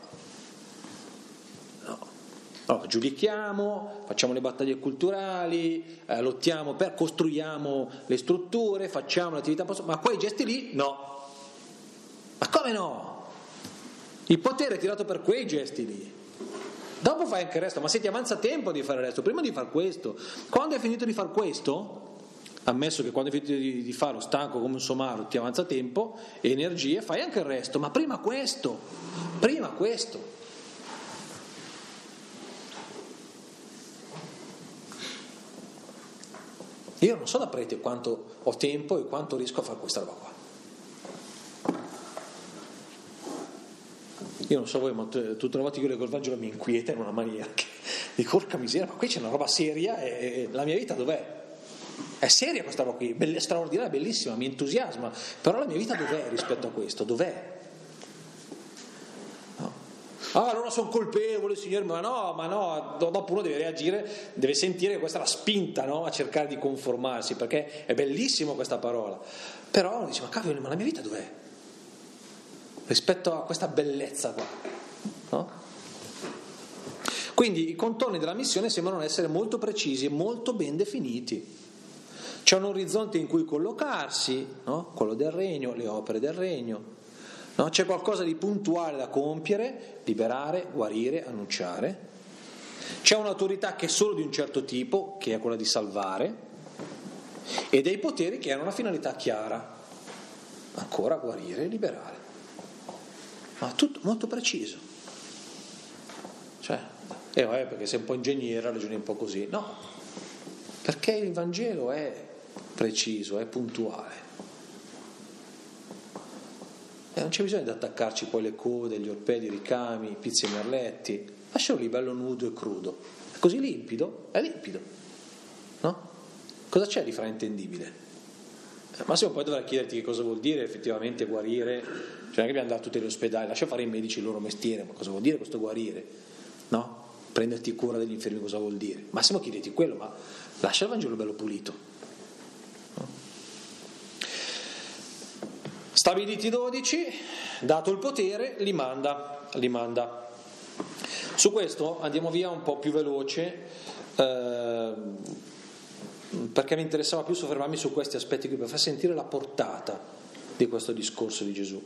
allora, giudichiamo, facciamo le battaglie culturali, eh, lottiamo per, costruiamo le strutture, facciamo l'attività, ma quei gesti lì no. Ma come no? Il potere è tirato per quei gesti lì. Dopo fai anche il resto, ma se ti avanza tempo di fare il resto, prima di fare questo, quando hai finito di fare questo, ammesso che quando hai finito di, di farlo stanco come un somaro ti avanza tempo e energie, fai anche il resto, ma prima questo, prima questo. Io non so da prete quanto ho tempo e quanto riesco a fare questa roba qua. Io non so voi, ma tutte le volte che io leggo il Vangelo mi inquieta in una maniera che dico, porca miseria, ma qui c'è una roba seria e la mia vita dov'è? È seria questa roba qui, è straordinaria, bellissima, mi entusiasma, però la mia vita dov'è rispetto a questo? Dov'è? Ah, allora sono colpevole, signore, ma no, ma no, dopo uno deve reagire, deve sentire questa è la spinta no? a cercare di conformarsi, perché è bellissimo questa parola. Però uno dice, ma cavolo, ma la mia vita dov'è? Rispetto a questa bellezza qua. No? Quindi i contorni della missione sembrano essere molto precisi e molto ben definiti. C'è un orizzonte in cui collocarsi, no? quello del regno, le opere del regno, No? C'è qualcosa di puntuale da compiere, liberare, guarire, annunciare. C'è un'autorità che è solo di un certo tipo, che è quella di salvare, e dei poteri che hanno una finalità chiara, ancora guarire e liberare. Ma tutto molto preciso. Cioè, eh, vabbè, perché sei un po' ingegnere, ragioni un po' così. No, perché il Vangelo è preciso, è puntuale. E non c'è bisogno di attaccarci poi le code, gli orpelli, i ricami, i pizzi e merletti. Lascialo lì bello nudo e crudo. È così limpido? È limpido. No? Cosa c'è di fraintendibile? Al massimo poi dovrai chiederti che cosa vuol dire effettivamente guarire, cioè non è che dobbiamo andare tutti agli ospedali, lascia fare i medici il loro mestiere, ma cosa vuol dire questo guarire? No? Prenderti cura degli infermi cosa vuol dire? Massimo chiediti quello, ma lascia il Vangelo bello pulito. Stabiliti 12, dato il potere, li manda, li manda. Su questo andiamo via un po' più veloce. Eh, perché mi interessava più soffermarmi su questi aspetti qui per far sentire la portata di questo discorso di Gesù.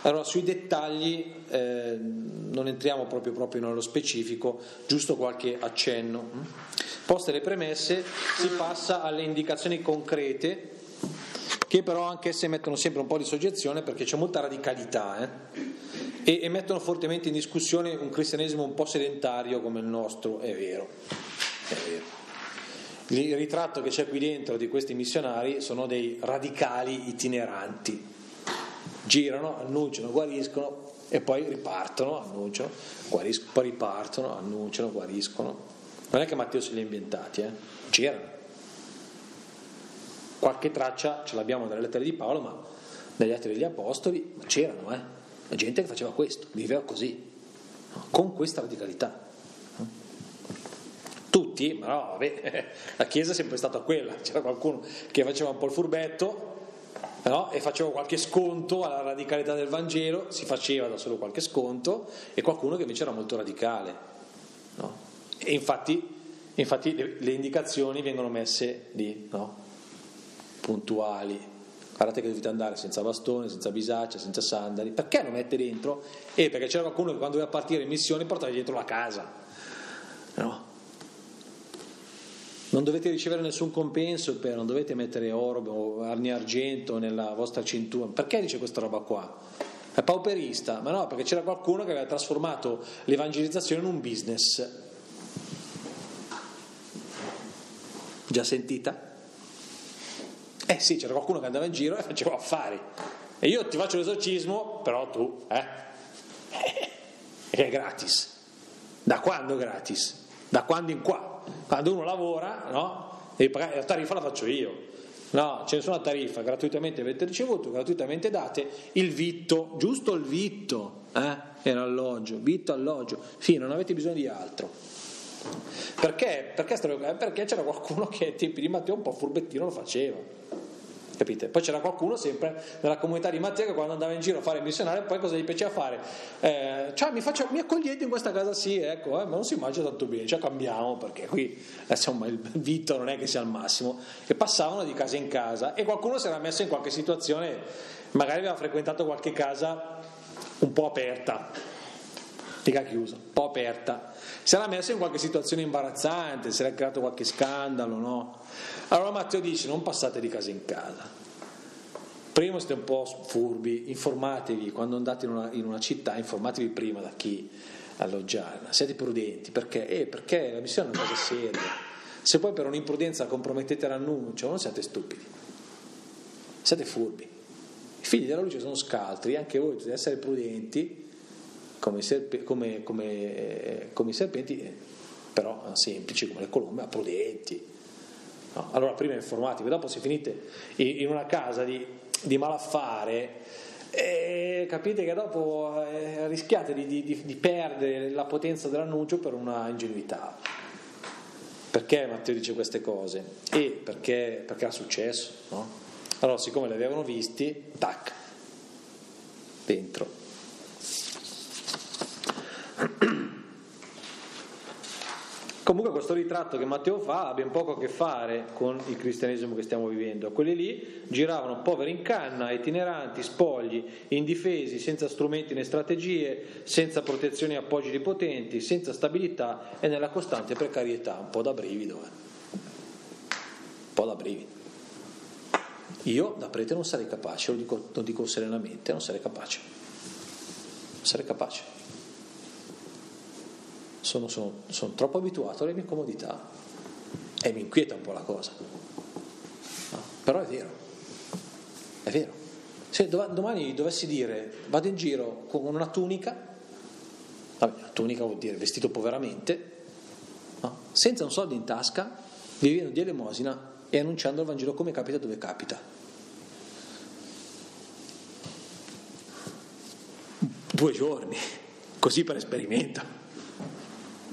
Allora, sui dettagli eh, non entriamo proprio, proprio nello specifico, giusto qualche accenno. Poste le premesse, si passa alle indicazioni concrete, che però anch'esse mettono sempre un po' di soggezione perché c'è molta radicalità eh? e, e mettono fortemente in discussione un cristianesimo un po' sedentario come il nostro, è vero. È vero. Il ritratto che c'è qui dentro di questi missionari sono dei radicali itineranti. Girano, annunciano, guariscono e poi ripartono, annunciano, guariscono, poi ripartono, annunciano, guariscono. Non è che Matteo se li ha inventati, eh? c'erano. Qualche traccia ce l'abbiamo dalle lettere di Paolo, ma dagli atti degli apostoli c'erano, eh? La gente che faceva questo, viveva così, con questa radicalità tutti, ma no, vabbè, la Chiesa è sempre stata quella, c'era qualcuno che faceva un po' il furbetto no? e faceva qualche sconto alla radicalità del Vangelo, si faceva da solo qualche sconto, e qualcuno che invece era molto radicale. No? E infatti, infatti le, le, indicazioni vengono messe lì, no? Puntuali. Guardate che dovete andare senza bastone, senza bisaccia, senza sandali. Perché lo mette dentro? Eh, perché c'era qualcuno che quando doveva partire in missione portava dietro la casa. No? Non dovete ricevere nessun compenso per, non dovete mettere oro o arni argento nella vostra cintura. Perché dice questa roba qua? È pauperista, ma no, perché c'era qualcuno che aveva trasformato l'evangelizzazione in un business. Già sentita? Eh sì, c'era qualcuno che andava in giro e faceva affari. E io ti faccio l'esorcismo, però tu, eh? È gratis. Da quando gratis? Da quando in qua? Quando uno lavora, no? la tariffa la faccio io. No, c'è nessuna tariffa, gratuitamente avete ricevuto, gratuitamente date il vitto, giusto il vitto, eh? E l'alloggio, vitto, alloggio, sì, non avete bisogno di altro. Perché? Perché, perché c'era qualcuno che ai tempi di Matteo un po' furbettino lo faceva. Capite? Poi c'era qualcuno sempre nella comunità di Matteo che quando andava in giro a fare il missionario, poi cosa gli piaceva fare? Eh, cioè, mi, faccio, mi, accogliete in questa casa? Sì, ecco, eh, ma non si mangia tanto bene, cioè cambiamo perché qui insomma, il vitto non è che sia al massimo. E passavano di casa in casa e qualcuno si era messo in qualche situazione, magari aveva frequentato qualche casa un po' aperta, mica chiusa, un po' aperta. Si era messo in qualche situazione imbarazzante, si era creato qualche scandalo, no? Allora Matteo dice non passate di casa in casa. Prima siete un po' furbi, informatevi, quando andate in una, in una città informatevi prima da chi alloggiare, siate prudenti, perché? Eh, perché la missione è una cosa seria. Se poi per un'imprudenza compromettete l'annuncio, non siate stupidi, siate furbi. I figli della luce sono scaltri, anche voi dovete essere prudenti come, serpe, come, come, eh, come i serpenti, eh, però semplici come le colombe, ma prudenti. No? Allora prima informativi, dopo se finite in una casa di, di malaffare, eh, capite che dopo eh, rischiate di, di, di, perdere la potenza dell'annuncio per una ingenuità. Perché Matteo dice queste cose? E perché, perché era successo, no? Allora, siccome li avevano visti, tac, dentro. Comunque questo ritratto che Matteo fa ha ben poco a che fare con il cristianesimo che stiamo vivendo. Quelli lì giravano poveri in canna, itineranti, spogli, indifesi, senza strumenti né strategie, senza protezioni e appoggi di potenti, senza stabilità e nella costante precarietà. Un po' da brivido. Eh. Un po' da brivido. Io da prete non sarei capace, lo dico, lo dico serenamente, non sarei capace. Non sarei capace sono, sono, sono troppo abituato alle mie comodità e mi inquieta un po' la cosa. No, però è vero, è vero. Se domani dovessi dire vado in giro con una tunica, vabbè, tunica vuol dire vestito poveramente, no? senza un soldo in tasca, vivendo di elemosina e annunciando il Vangelo come capita dove capita. Due giorni, così per esperimento.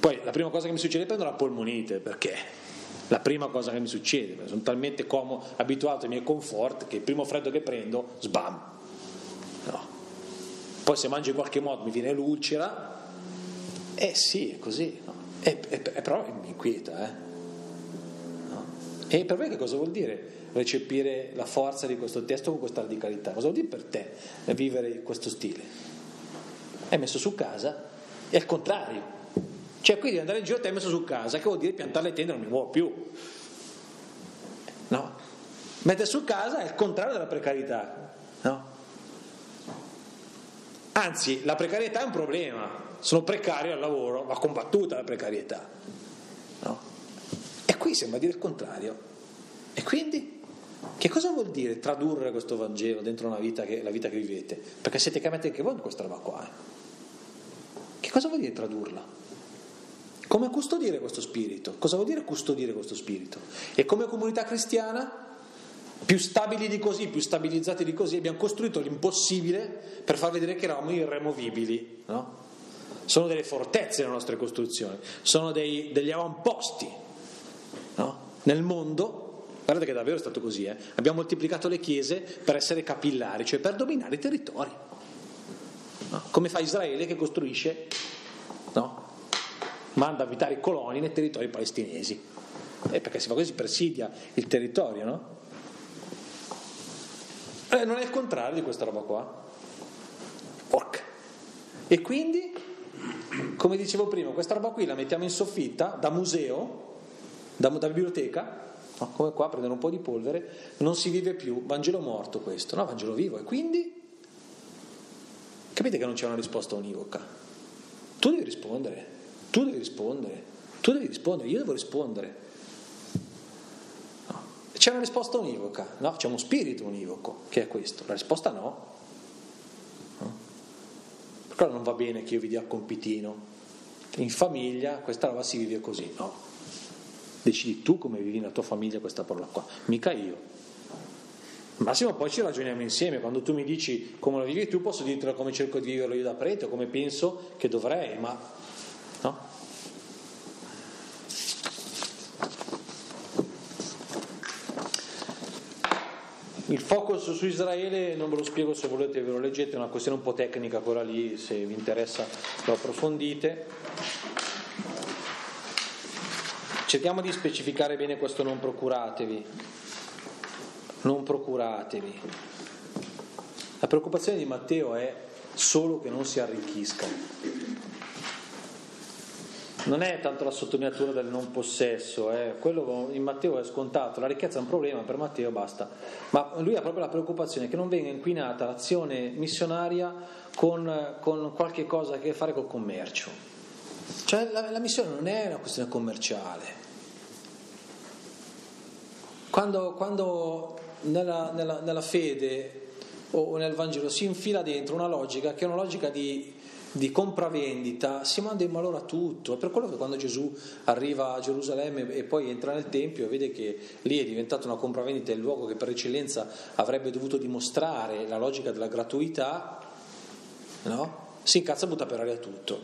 Poi la prima cosa che mi succede è prendere la polmonite, perché la prima cosa che mi succede, sono talmente comodo, abituato ai miei comfort che il primo freddo che prendo, sbam. No. Poi se mangio in qualche modo mi viene l'ulcera, eh sì, è così, no? è, è, è, però mi inquieta. Eh? No? E per me che cosa vuol dire recepire la forza di questo testo con questa radicalità? Cosa vuol dire per te vivere questo stile? È messo su casa, è il contrario. Cioè, quindi andare in giro te hai messo su casa, che vuol dire piantare le tende non mi muovo più. No? Mettere su casa è il contrario della precarietà. No? Anzi, la precarietà è un problema. Sono precario al lavoro, va combattuta la precarietà. No? E qui sembra dire il contrario. E quindi? Che cosa vuol dire tradurre questo Vangelo dentro vita che, la vita che vivete? Perché siete chiamati anche voi in questa roba qua. Eh? Che cosa vuol dire tradurla? Come custodire questo spirito? Cosa vuol dire custodire questo spirito? E come comunità cristiana, più stabili di così, più stabilizzati di così, abbiamo costruito l'impossibile per far vedere che eravamo irremovibili. No? Sono delle fortezze le nostre costruzioni, sono dei, degli avamposti no? nel mondo. Guardate che davvero è stato così, eh? abbiamo moltiplicato le chiese per essere capillari, cioè per dominare i territori. No? Come fa Israele che costruisce no? Manda a abitare coloni nei territori palestinesi. Eh, perché si fa così, presidia il territorio, no? Eh, non è il contrario di questa roba qua. Porca. E quindi, come dicevo prima, questa roba qui la mettiamo in soffitta da museo, da, da biblioteca, no? come qua prendere un po' di polvere, non si vive più, Vangelo morto questo, no, Vangelo vivo. E quindi, capite che non c'è una risposta univoca. Tu devi rispondere. Tu devi rispondere, tu devi rispondere, io devo rispondere. No. C'è una risposta univoca, no? C'è uno spirito univoco che è questo. La risposta no. no. Per quello non va bene che io vi dia il compitino. In famiglia questa roba si vive così, no. Decidi tu come vivi nella tua famiglia questa parola qua, mica io. Massimo poi ci ragioniamo insieme, quando tu mi dici come la vivi tu posso dirti come cerco di viverlo io da prete o come penso che dovrei, ma Il focus su Israele non ve lo spiego se volete ve lo leggete, è una questione un po' tecnica quella lì, se vi interessa lo approfondite. Cerchiamo di specificare bene questo non procuratevi. Non procuratevi. La preoccupazione di Matteo è solo che non si arricchiscano non è tanto la sottolineatura del non possesso, eh. quello in Matteo è scontato, la ricchezza è un problema, per Matteo basta, ma lui ha proprio la preoccupazione che non venga inquinata l'azione missionaria con, con qualche cosa a che fare col commercio. Cioè la, la missione non è una questione commerciale. Quando, quando nella, nella, nella fede o nel Vangelo si infila dentro una logica che è una logica di di compravendita si manda in malora tutto. È per quello che quando Gesù arriva a Gerusalemme e poi entra nel Tempio e vede che lì è diventata una compravendita il luogo che per eccellenza avrebbe dovuto dimostrare la logica della gratuità, no? si incazza e butta per aria tutto.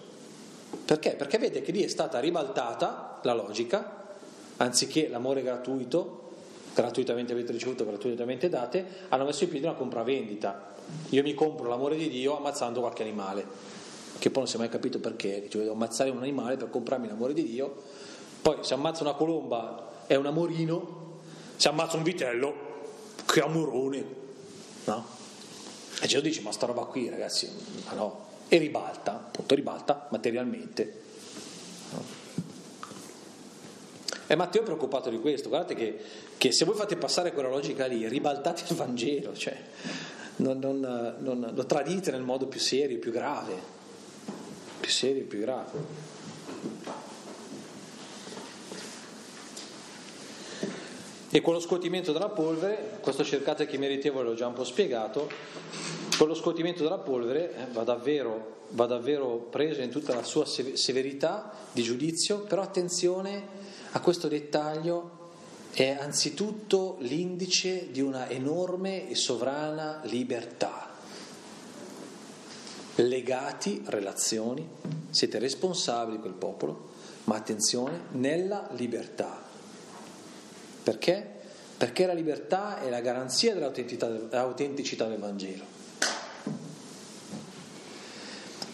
Perché? Perché vede che lì è stata ribaltata la logica, anziché l'amore gratuito, gratuitamente avete ricevuto, gratuitamente date, hanno messo in piedi una compravendita. Io mi compro l'amore di Dio ammazzando qualche animale che poi non si è mai capito perché, cioè devo ammazzare un animale per comprarmi l'amore di Dio, poi se ammazza una colomba è un amorino, se ammazza un vitello, che amorone, no? E Gesù dice, ma sta roba qui ragazzi, ma no, e ribalta, appunto ribalta materialmente. E Matteo è preoccupato di questo, guardate che, che, se voi fate passare quella logica lì, ribaltate il Vangelo, cioè non, non, non, lo tradite nel modo più serio, più grave più serio più grave. E con lo scuotimento della polvere, questo cercate che meritevole l'ho già un po' spiegato, con lo scuotimento della polvere eh, va, davvero, va davvero preso in tutta la sua severità di giudizio, però attenzione a questo dettaglio, è anzitutto l'indice di una enorme e sovrana libertà legati, relazioni, siete responsabili di quel popolo, ma attenzione, nella libertà. Perché? Perché la libertà è la garanzia dell'autenticità del Vangelo.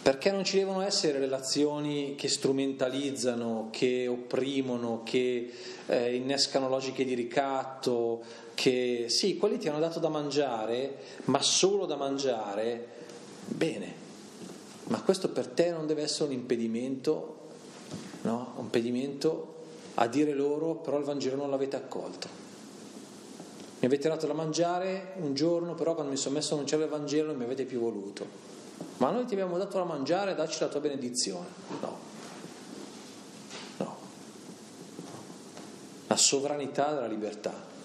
Perché non ci devono essere relazioni che strumentalizzano, che opprimono, che eh, innescano logiche di ricatto, che sì, quelli ti hanno dato da mangiare, ma solo da mangiare, bene, ma questo per te non deve essere un impedimento, no? Un impedimento a dire loro però il Vangelo non l'avete accolto. Mi avete dato da mangiare un giorno, però quando mi sono messo a annunciare il Vangelo non mi avete più voluto. Ma noi ti abbiamo dato da mangiare, dacci la tua benedizione. No. No. La sovranità della libertà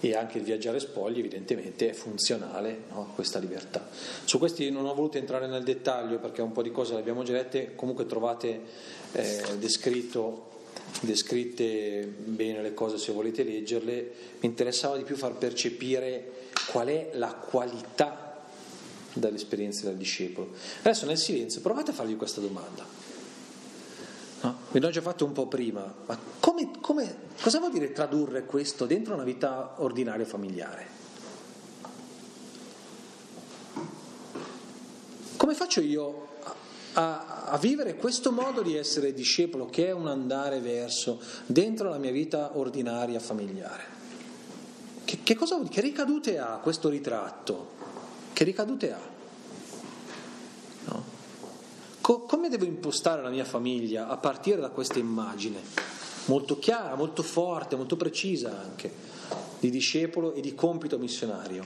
e anche il viaggiare spogli evidentemente è funzionale no, a questa libertà. Su questi non ho voluto entrare nel dettaglio perché un po' di cose le abbiamo già lette, comunque trovate eh, descritto, descritte bene le cose se volete leggerle, mi interessava di più far percepire qual è la qualità dell'esperienza del discepolo. Adesso nel silenzio provate a fargli questa domanda. No? L'ho già fatto un po' prima, ma come, come, cosa vuol dire tradurre questo dentro una vita ordinaria familiare? Come faccio io a, a, vivere questo modo di essere discepolo, che è un andare verso, dentro la mia vita ordinaria familiare? Che, che, cosa, che ricadute ha questo ritratto? Che ricadute ha? Co- come devo impostare la mia famiglia a partire da questa immagine? Molto chiara, molto forte, molto precisa anche, di discepolo e di compito missionario.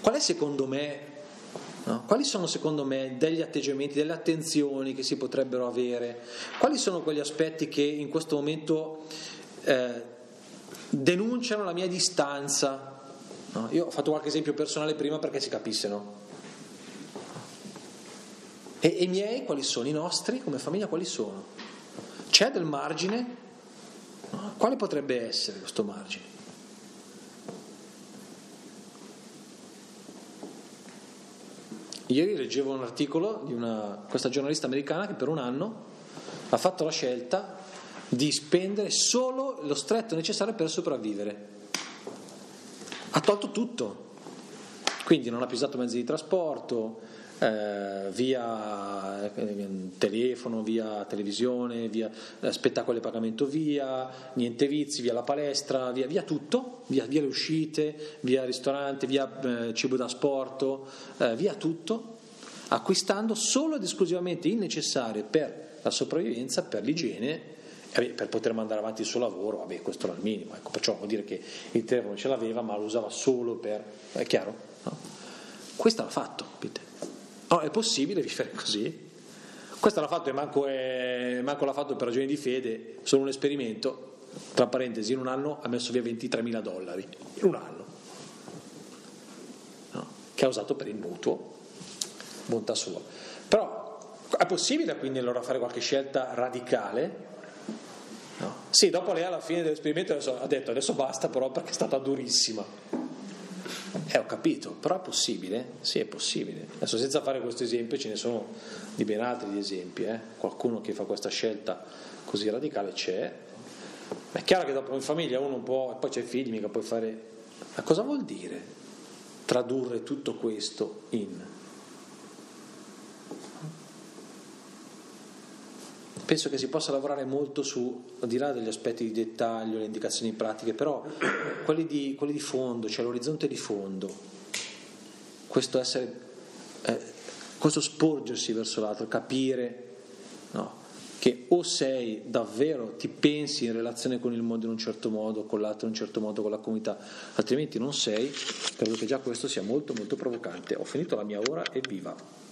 Qual è secondo me, no? quali sono secondo me degli atteggiamenti, delle attenzioni che si potrebbero avere? Quali sono quegli aspetti che in questo momento eh, denunciano la mia distanza? No? Io ho fatto qualche esempio personale prima perché si capisse, no? E, i miei quali sono? I nostri come famiglia quali sono? C'è del margine? Quale potrebbe essere questo margine? Ieri leggevo un articolo di una, questa giornalista americana che per un anno ha fatto la scelta di spendere solo lo stretto necessario per sopravvivere. Ha tolto tutto, quindi non ha più usato mezzi di trasporto, eh, via eh, telefono, via televisione, via eh, spettacolo e pagamento via, niente vizi, via la palestra, via, via tutto, via, via, le uscite, via ristorante, via eh, cibo da sport, eh, via tutto, acquistando solo ed esclusivamente il necessario per la sopravvivenza, per l'igiene per poter mandare avanti il suo lavoro, vabbè, questo era il minimo, ecco, perciò vuol dire che il telefono ce l'aveva, ma lo usava solo per. è chiaro? No? Questo l'ha fatto, Peter. No, è possibile vivere così? Questo l'ha fatto e manco, è, manco l'ha fatto per ragioni di fede, solo un esperimento. Tra parentesi, in un anno ha messo via 23 mila dollari. In un anno. No? Che ha usato per il mutuo. Bontà sua. Però è possibile quindi allora fare qualche scelta radicale? No. Sì, dopo lei alla fine dell'esperimento ha detto adesso basta però perché è stata durissima. Eh, ho capito, però è possibile? Sì, è possibile. Adesso senza fare questo esempio ce ne sono di ben altri di esempi, eh? qualcuno che fa questa scelta così radicale c'è. È chiaro che dopo in famiglia uno un po', e poi c'è figli, mica puoi fare... Ma cosa vuol dire tradurre tutto questo in penso che si possa lavorare molto su, al di là degli aspetti di dettaglio, le indicazioni pratiche, però quelli di, quelli di fondo, cioè l'orizzonte di fondo, questo essere, eh, questo sporgersi verso l'altro, capire no, che o sei davvero, ti pensi in relazione con il mondo in un certo modo, con l'altro in un certo modo, con la comunità, altrimenti non sei, credo che già questo sia molto molto provocante. Ho finito la mia ora e viva.